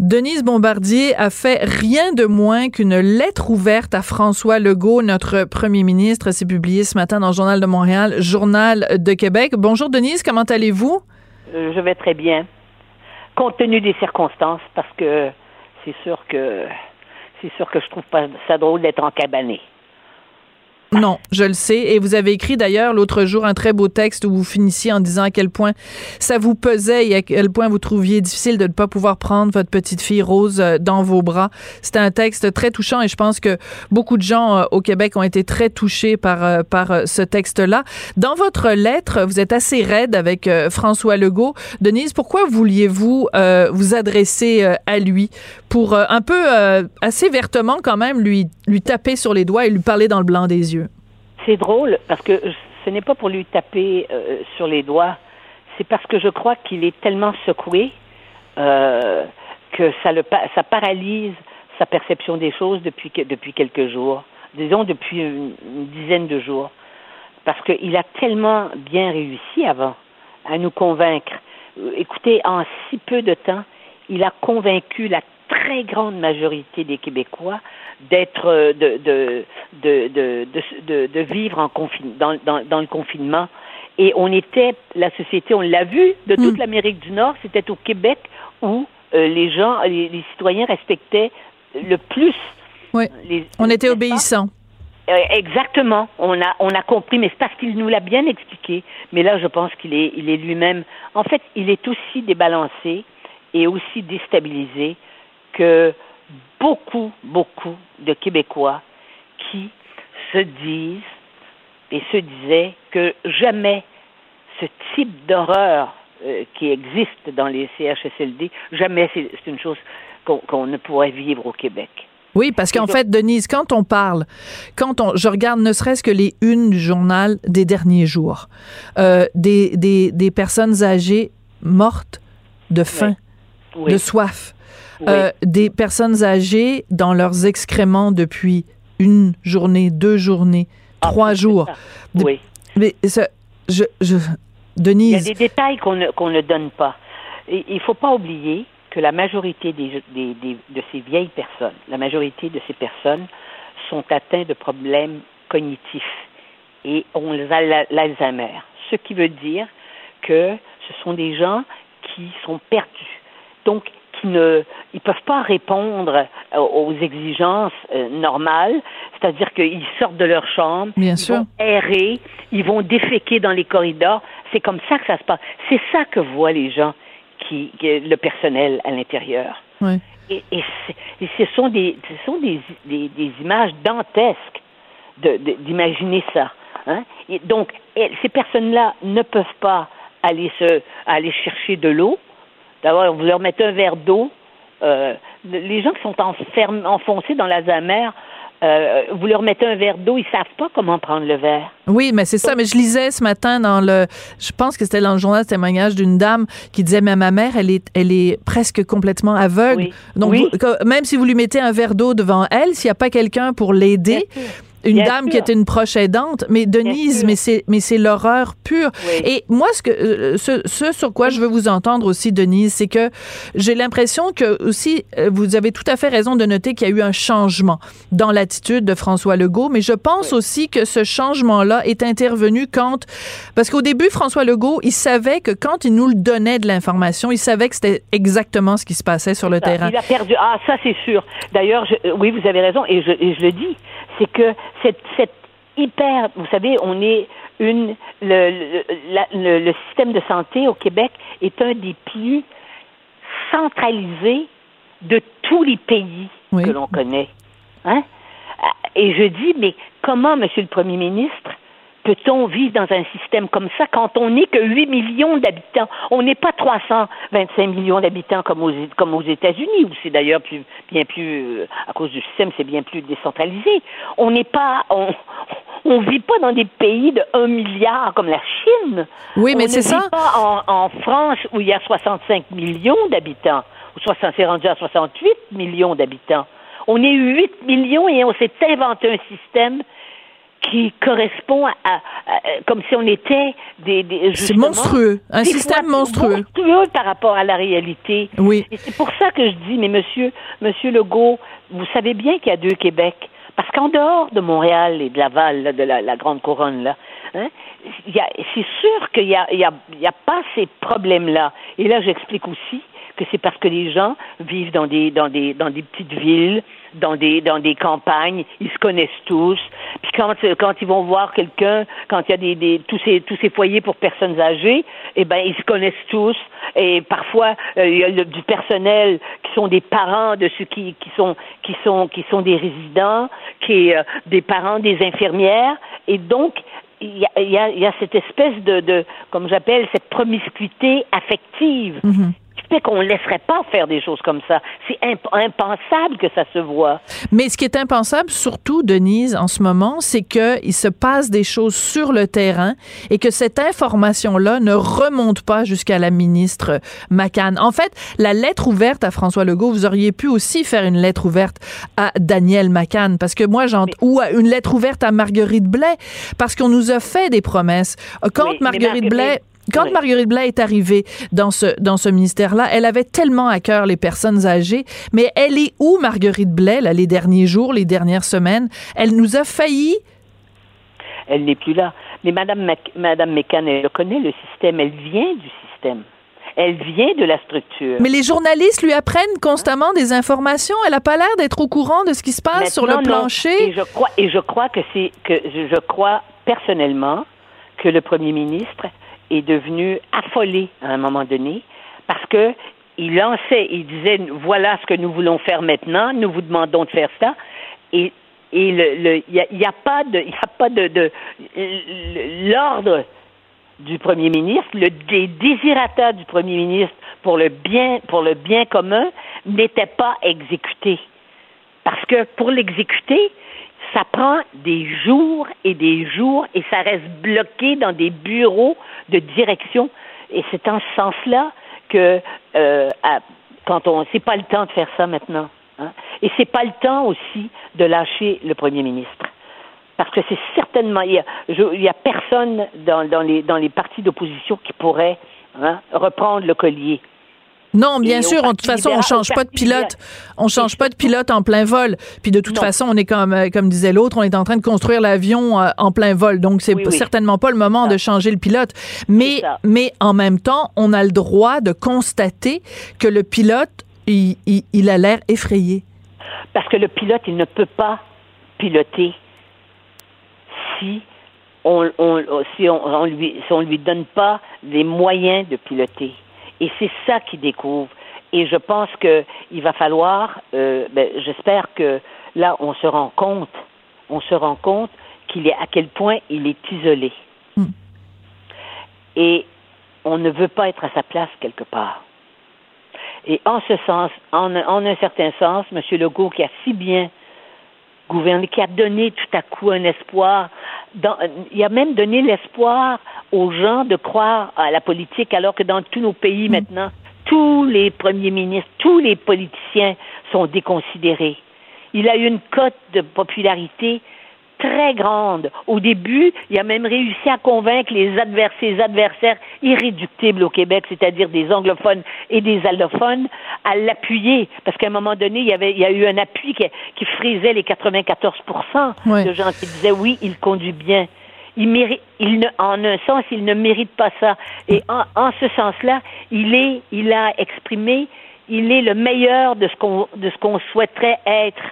Denise Bombardier a fait rien de moins qu'une lettre ouverte à François Legault, notre premier ministre. C'est publié ce matin dans le Journal de Montréal, Journal de Québec. Bonjour Denise, comment allez-vous? Euh, je vais très bien. Compte tenu des circonstances, parce que c'est sûr que c'est sûr que je trouve pas ça drôle d'être encabané. Non, je le sais. Et vous avez écrit d'ailleurs l'autre jour un très beau texte où vous finissiez en disant à quel point ça vous pesait et à quel point vous trouviez difficile de ne pas pouvoir prendre votre petite fille Rose euh, dans vos bras. C'était un texte très touchant et je pense que beaucoup de gens euh, au Québec ont été très touchés par, euh, par ce texte-là. Dans votre lettre, vous êtes assez raide avec François Legault. Denise, pourquoi vouliez-vous vous adresser à lui? Pour un peu assez vertement quand même lui, lui taper sur les doigts et lui parler dans le blanc des yeux? C'est drôle parce que ce n'est pas pour lui taper euh, sur les doigts, c'est parce que je crois qu'il est tellement secoué euh, que ça, le, ça paralyse sa perception des choses depuis, depuis quelques jours, disons depuis une, dizaine de jours, parce qu'il a tellement bien réussi avant à nous convaincre. Écoutez, en si peu de temps, il a convaincu la très grande majorité des Québécois d'être euh, de de, de, de, de, vivre en dans, dans, dans, le confinement. Et on était, la société, on l'a vu, de toute hmm. l'Amérique du Nord, c'était au Québec où euh, les gens, les, citoyens respectaient le plus. Oui. on était obéissants. Euh, exactement. On a, on a compris, mais c'est parce qu'il nous l'a bien expliqué. Mais là, je pense qu'il est, il est lui-même. En fait, il est aussi débalancé et aussi déstabilisé que beaucoup, beaucoup de Québécois qui se disent et se disaient que jamais ce type d'horreur euh, qui existe dans les CHSLD, jamais c'est une chose qu'on ne pourrait vivre au Québec. Oui, parce qu'en fait, Denise, quand on parle, quand on, je regarde ne serait-ce que les unes du journal des derniers jours, euh, des, des, des, personnes âgées mortes de faim, de soif, euh, des personnes âgées dans leurs excréments depuis une journée, deux journées, ah, trois jours. Oui. Mais ça, je, je, Denise. Il y a des détails qu'on ne, qu'on ne donne pas. il ne faut pas oublier que la majorité des, des, des, de ces vieilles personnes, la majorité de ces personnes sont atteintes de problèmes cognitifs et ont l'Alzheimer. Ce qui veut dire que ce sont des gens qui sont perdus. Donc, qui ne ils peuvent pas répondre euh, aux exigences euh, normales, c'est-à-dire qu'ils sortent de leur chambre, ils vont errer, ils vont déféquer dans les corridors. C'est comme ça que ça se passe. C'est ça que voient les gens, qui, le personnel à l'intérieur. Et, et, ce sont des, ce sont des, des, des images dantesques d'imaginer ça. Hein? Et donc, ces personnes-là ne peuvent pas aller se aller chercher de l'eau D'abord, vous leur mettez un verre d'eau. Euh, les gens qui sont enfoncés dans la mer, euh, vous leur mettez un verre d'eau, ils savent pas comment prendre le verre. Oui, mais c'est ça. Mais je lisais ce matin dans le, je pense que c'était dans le journal témoignage d'une dame qui disait, mais ma mère, elle est, elle est presque complètement aveugle. Donc, même si vous lui mettez un verre d'eau devant elle, s'il n'y a pas quelqu'un pour l'aider, une dame qui était une proche aidante, mais Denise, mais c'est mais c'est l'horreur pure. Et moi, ce que euh, ce, ce, sur quoi je veux vous entendre aussi, Denise, c'est que j'ai l'impression que aussi euh, vous avez tout à fait raison de noter qu'il y a eu un changement dans l'attitude de François Legault, mais je pense aussi que ce changement-là est intervenu quand parce qu'au début, François Legault, il savait que quand il nous le donnait de l'information, il savait que c'était exactement ce qui se passait sur le terrain. Il a perdu. Ah, ça c'est sûr. D'ailleurs, oui, vous avez raison, et je, et je le dis, c'est que cette, cette hyper, vous savez, on est une, le, le, le, système de santé au Québec est un des plus centralisés de tous les pays que l'on connaît. Hein? Et je dis, mais comment, Monsieur le Premier ministre, peut-on vivre dans un système comme ça quand on n'est que 8 millions d'habitants? On n'est pas 325 millions d'habitants comme aux, comme aux États-Unis, où c'est d'ailleurs plus, bien plus, euh, à cause du système, c'est bien plus décentralisé. On n'est pas, on, on vit pas dans des pays de 1 milliard comme la Chine. Oui, mais c'est ça. On pas en, en, France où il y a 65 millions d'habitants, ou c'est rendu à 68 millions d'habitants. On est 8 millions et on s'est inventé un système qui correspond à, à- à- comme si on était des, des C'est monstrueux, un système monstrueux. monstrueux par rapport à la réalité. Oui. Et c'est pour ça que je dis, mais monsieur, monsieur Legault, vous savez bien qu'il y a deux Québec. Parce qu'en dehors de Montréal et de Laval, là, de la, la Grande Couronne, là, hein, c'est sûr qu'il y a, y, a, y a pas ces problèmes-là. Et là, j'explique aussi que c'est parce que les gens vivent dans des, dans des, dans des petites villes, dans des, dans des campagnes, ils se connaissent tous. Puis quand, euh, quand ils vont voir quelqu'un, quand il y a des, des, tous ces, tous ces foyers pour personnes âgées, eh ben, ils se connaissent tous. Et parfois, euh, il y a du personnel qui sont des parents de ceux qui, qui sont, qui sont, qui sont des résidents, qui euh, des parents des infirmières. Et donc, il y a, il y a, cette espèce de, de comme j'appelle, cette promiscuité affective qui qu'on ne laisserait pas faire des choses comme ça. C'est imp- impensable que ça se voit. Mais ce qui est impensable, surtout, Denise, en ce moment, c'est qu'il se passe des choses sur le terrain et que cette information-là ne remonte pas jusqu'à la ministre McCann. En fait, la lettre ouverte à François Legault, vous auriez pu aussi faire une lettre ouverte à Daniel McCann, parce que moi, j'entends, ou à une lettre ouverte à Marguerite Blais, parce qu'on nous a fait des promesses. Quand Oui, Marguerite- Blais quand Oui. Marguerite Blais est arrivée dans ce, dans ce ministère-là, elle avait tellement à cœur les personnes âgées, mais elle est où, Marguerite Blais, là, les derniers jours, les dernières semaines? Elle nous a failli? Elle n'est plus là. Mais Madame, Mac- Madame McCann, elle connaît le système. Elle vient du système. Elle vient de la structure. Mais les journalistes lui apprennent constamment des informations. Elle n'a pas l'air d'être au courant de ce qui se passe sur le non. plancher. Et je crois, et je crois que c'est que je crois personnellement que le premier ministre est devenu affolé à un moment donné parce que il lançait, il disait voilà ce que nous voulons faire maintenant, nous vous demandons de faire ça et il y a, pas de l'ordre du premier ministre, le des du premier ministre pour le bien pour le bien commun n'était pas exécuté. Parce que pour l'exécuter, ça prend des jours et des jours et ça reste bloqué dans des bureaux de direction. Et c'est en ce sens-là que euh, quand on c'est pas le temps de faire ça maintenant. hein. Et c'est pas le temps aussi de lâcher le premier ministre. Parce que c'est certainement il y a, personne dans, dans les dans les partis d'opposition qui pourrait hein, reprendre le collier. Non, bien sûr, de toute façon, on change pas de pilote. On change pas de pilote en plein vol. Puis de toute façon, on est comme euh, comme disait l'autre, on est en train de construire l'avion euh, en plein vol. Donc c'est Oui, oui. certainement pas le moment de changer le pilote. Mais mais en même temps, on a le droit de constater que le pilote il, il- il a l'air effrayé. Parce que le pilote, il ne peut pas piloter si on, on- si on, on lui si on lui donne pas les moyens de piloter. Et c'est ça qu'il découvre. Et je pense que il va falloir, euh, ben, j'espère que là on se rend compte, on se rend compte qu'il est à quel point il est isolé. Et on ne veut pas être à sa place quelque part. Et en ce sens, en, en un certain sens, M. Legault, qui a si bien qui a donné tout à coup un espoir, dans- il a même donné l'espoir aux gens de croire à la politique, alors que dans tous nos pays maintenant, tous les premiers ministres, tous les politiciens sont déconsidérés. Il a eu une cote de popularité très grande. Au début, il a même réussi à convaincre les adversaires, ses adversaires irréductibles au Québec, c'est-à-dire des anglophones et des allophones, à l'appuyer. Parce qu'à un moment donné, il y, avait, il y a eu un appui qui, qui frisait les 94 Ouais. de gens qui disaient oui, il conduit bien. Il mérite, il ne, en un sens, il ne mérite pas ça. Et en, en ce sens-là, il est, il a exprimé, il est le meilleur de ce qu'on, de ce qu'on souhaiterait être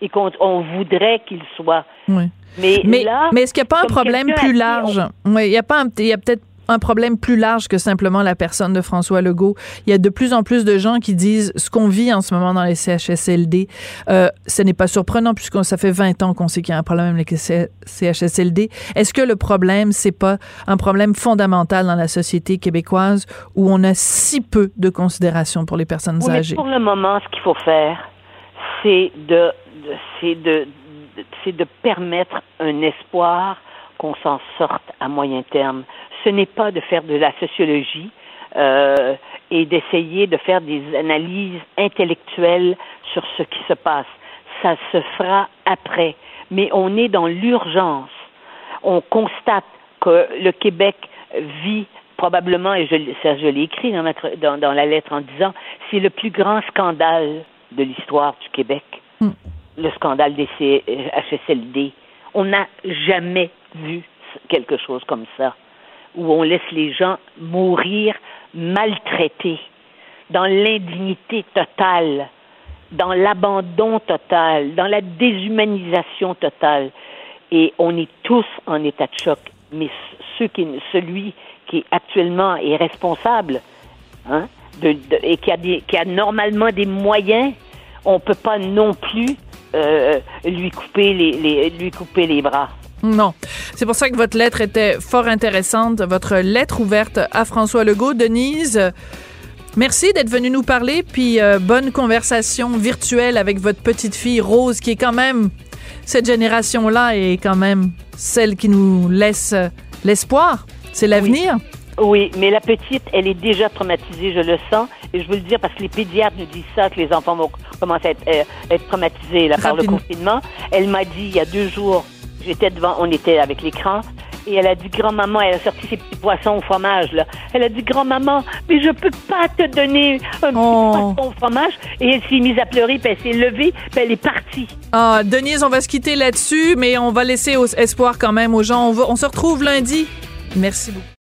et qu'on on voudrait qu'il soit. Oui. Mais, Mais, là, mais est-ce qu'il n'y a pas un problème plus large? Oui, il y a pas il y a peut-être un problème plus large que simplement la personne de François Legault. Il y a de plus en plus de gens qui disent ce qu'on vit en ce moment dans les CHSLD. Euh, ce n'est pas surprenant puisque ça fait 20 ans qu'on sait qu'il y a un problème avec les CHSLD. Est-ce que le problème, c'est pas un problème fondamental dans la société québécoise où on a si peu de considération pour les personnes Oui, mais âgées? pour le moment, ce qu'il faut faire, c'est de- c'est de, c'est de permettre un espoir qu'on s'en sorte à moyen terme. Ce n'est pas de faire de la sociologie euh, et d'essayer de faire des analyses intellectuelles sur ce qui se passe. Ça se fera après. Mais on est dans l'urgence on constate que le Québec vit probablement, et je, l'ai écrit dans, la lettre en disant, c'est le plus grand scandale de l'histoire du Québec, Hmm. Le scandale des HSLD. On n'a jamais vu quelque chose comme ça, où on laisse les gens mourir maltraités, dans l'indignité totale, dans l'abandon total, dans la déshumanisation totale. Et on est tous en état de choc. Mais ceux qui, celui qui actuellement est responsable hein, et qui a, des, qui a normalement des moyens, on peut pas non plus euh, lui couper les, les- lui couper les bras. Non. C'est pour ça que votre lettre était fort intéressante, votre lettre ouverte à François Legault. Denise, merci d'être venue nous parler, puis euh, bonne conversation virtuelle avec votre petite fille Rose, qui est quand même, cette génération-là est quand même celle qui nous laisse euh, l'espoir. C'est l'avenir. Oui, mais la petite, elle est déjà traumatisée, je le sens, et je veux le dire parce que les pédiatres nous disent ça, que les enfants vont commencer à être, euh, être traumatisés là, par le confinement. Elle m'a dit il y a deux jours, j'étais devant, on était avec l'écran, et elle a dit grand-maman, elle a sorti ses petits poissons au fromage, là. Elle a dit grand-maman, mais je peux pas te donner un petit poisson au fromage. Et elle s'est mise à pleurer, puis elle s'est levée, puis elle est partie. Ah, Denise, on va se quitter là-dessus, mais on va laisser espoir quand même aux gens. On, va- on se retrouve lundi. Merci beaucoup.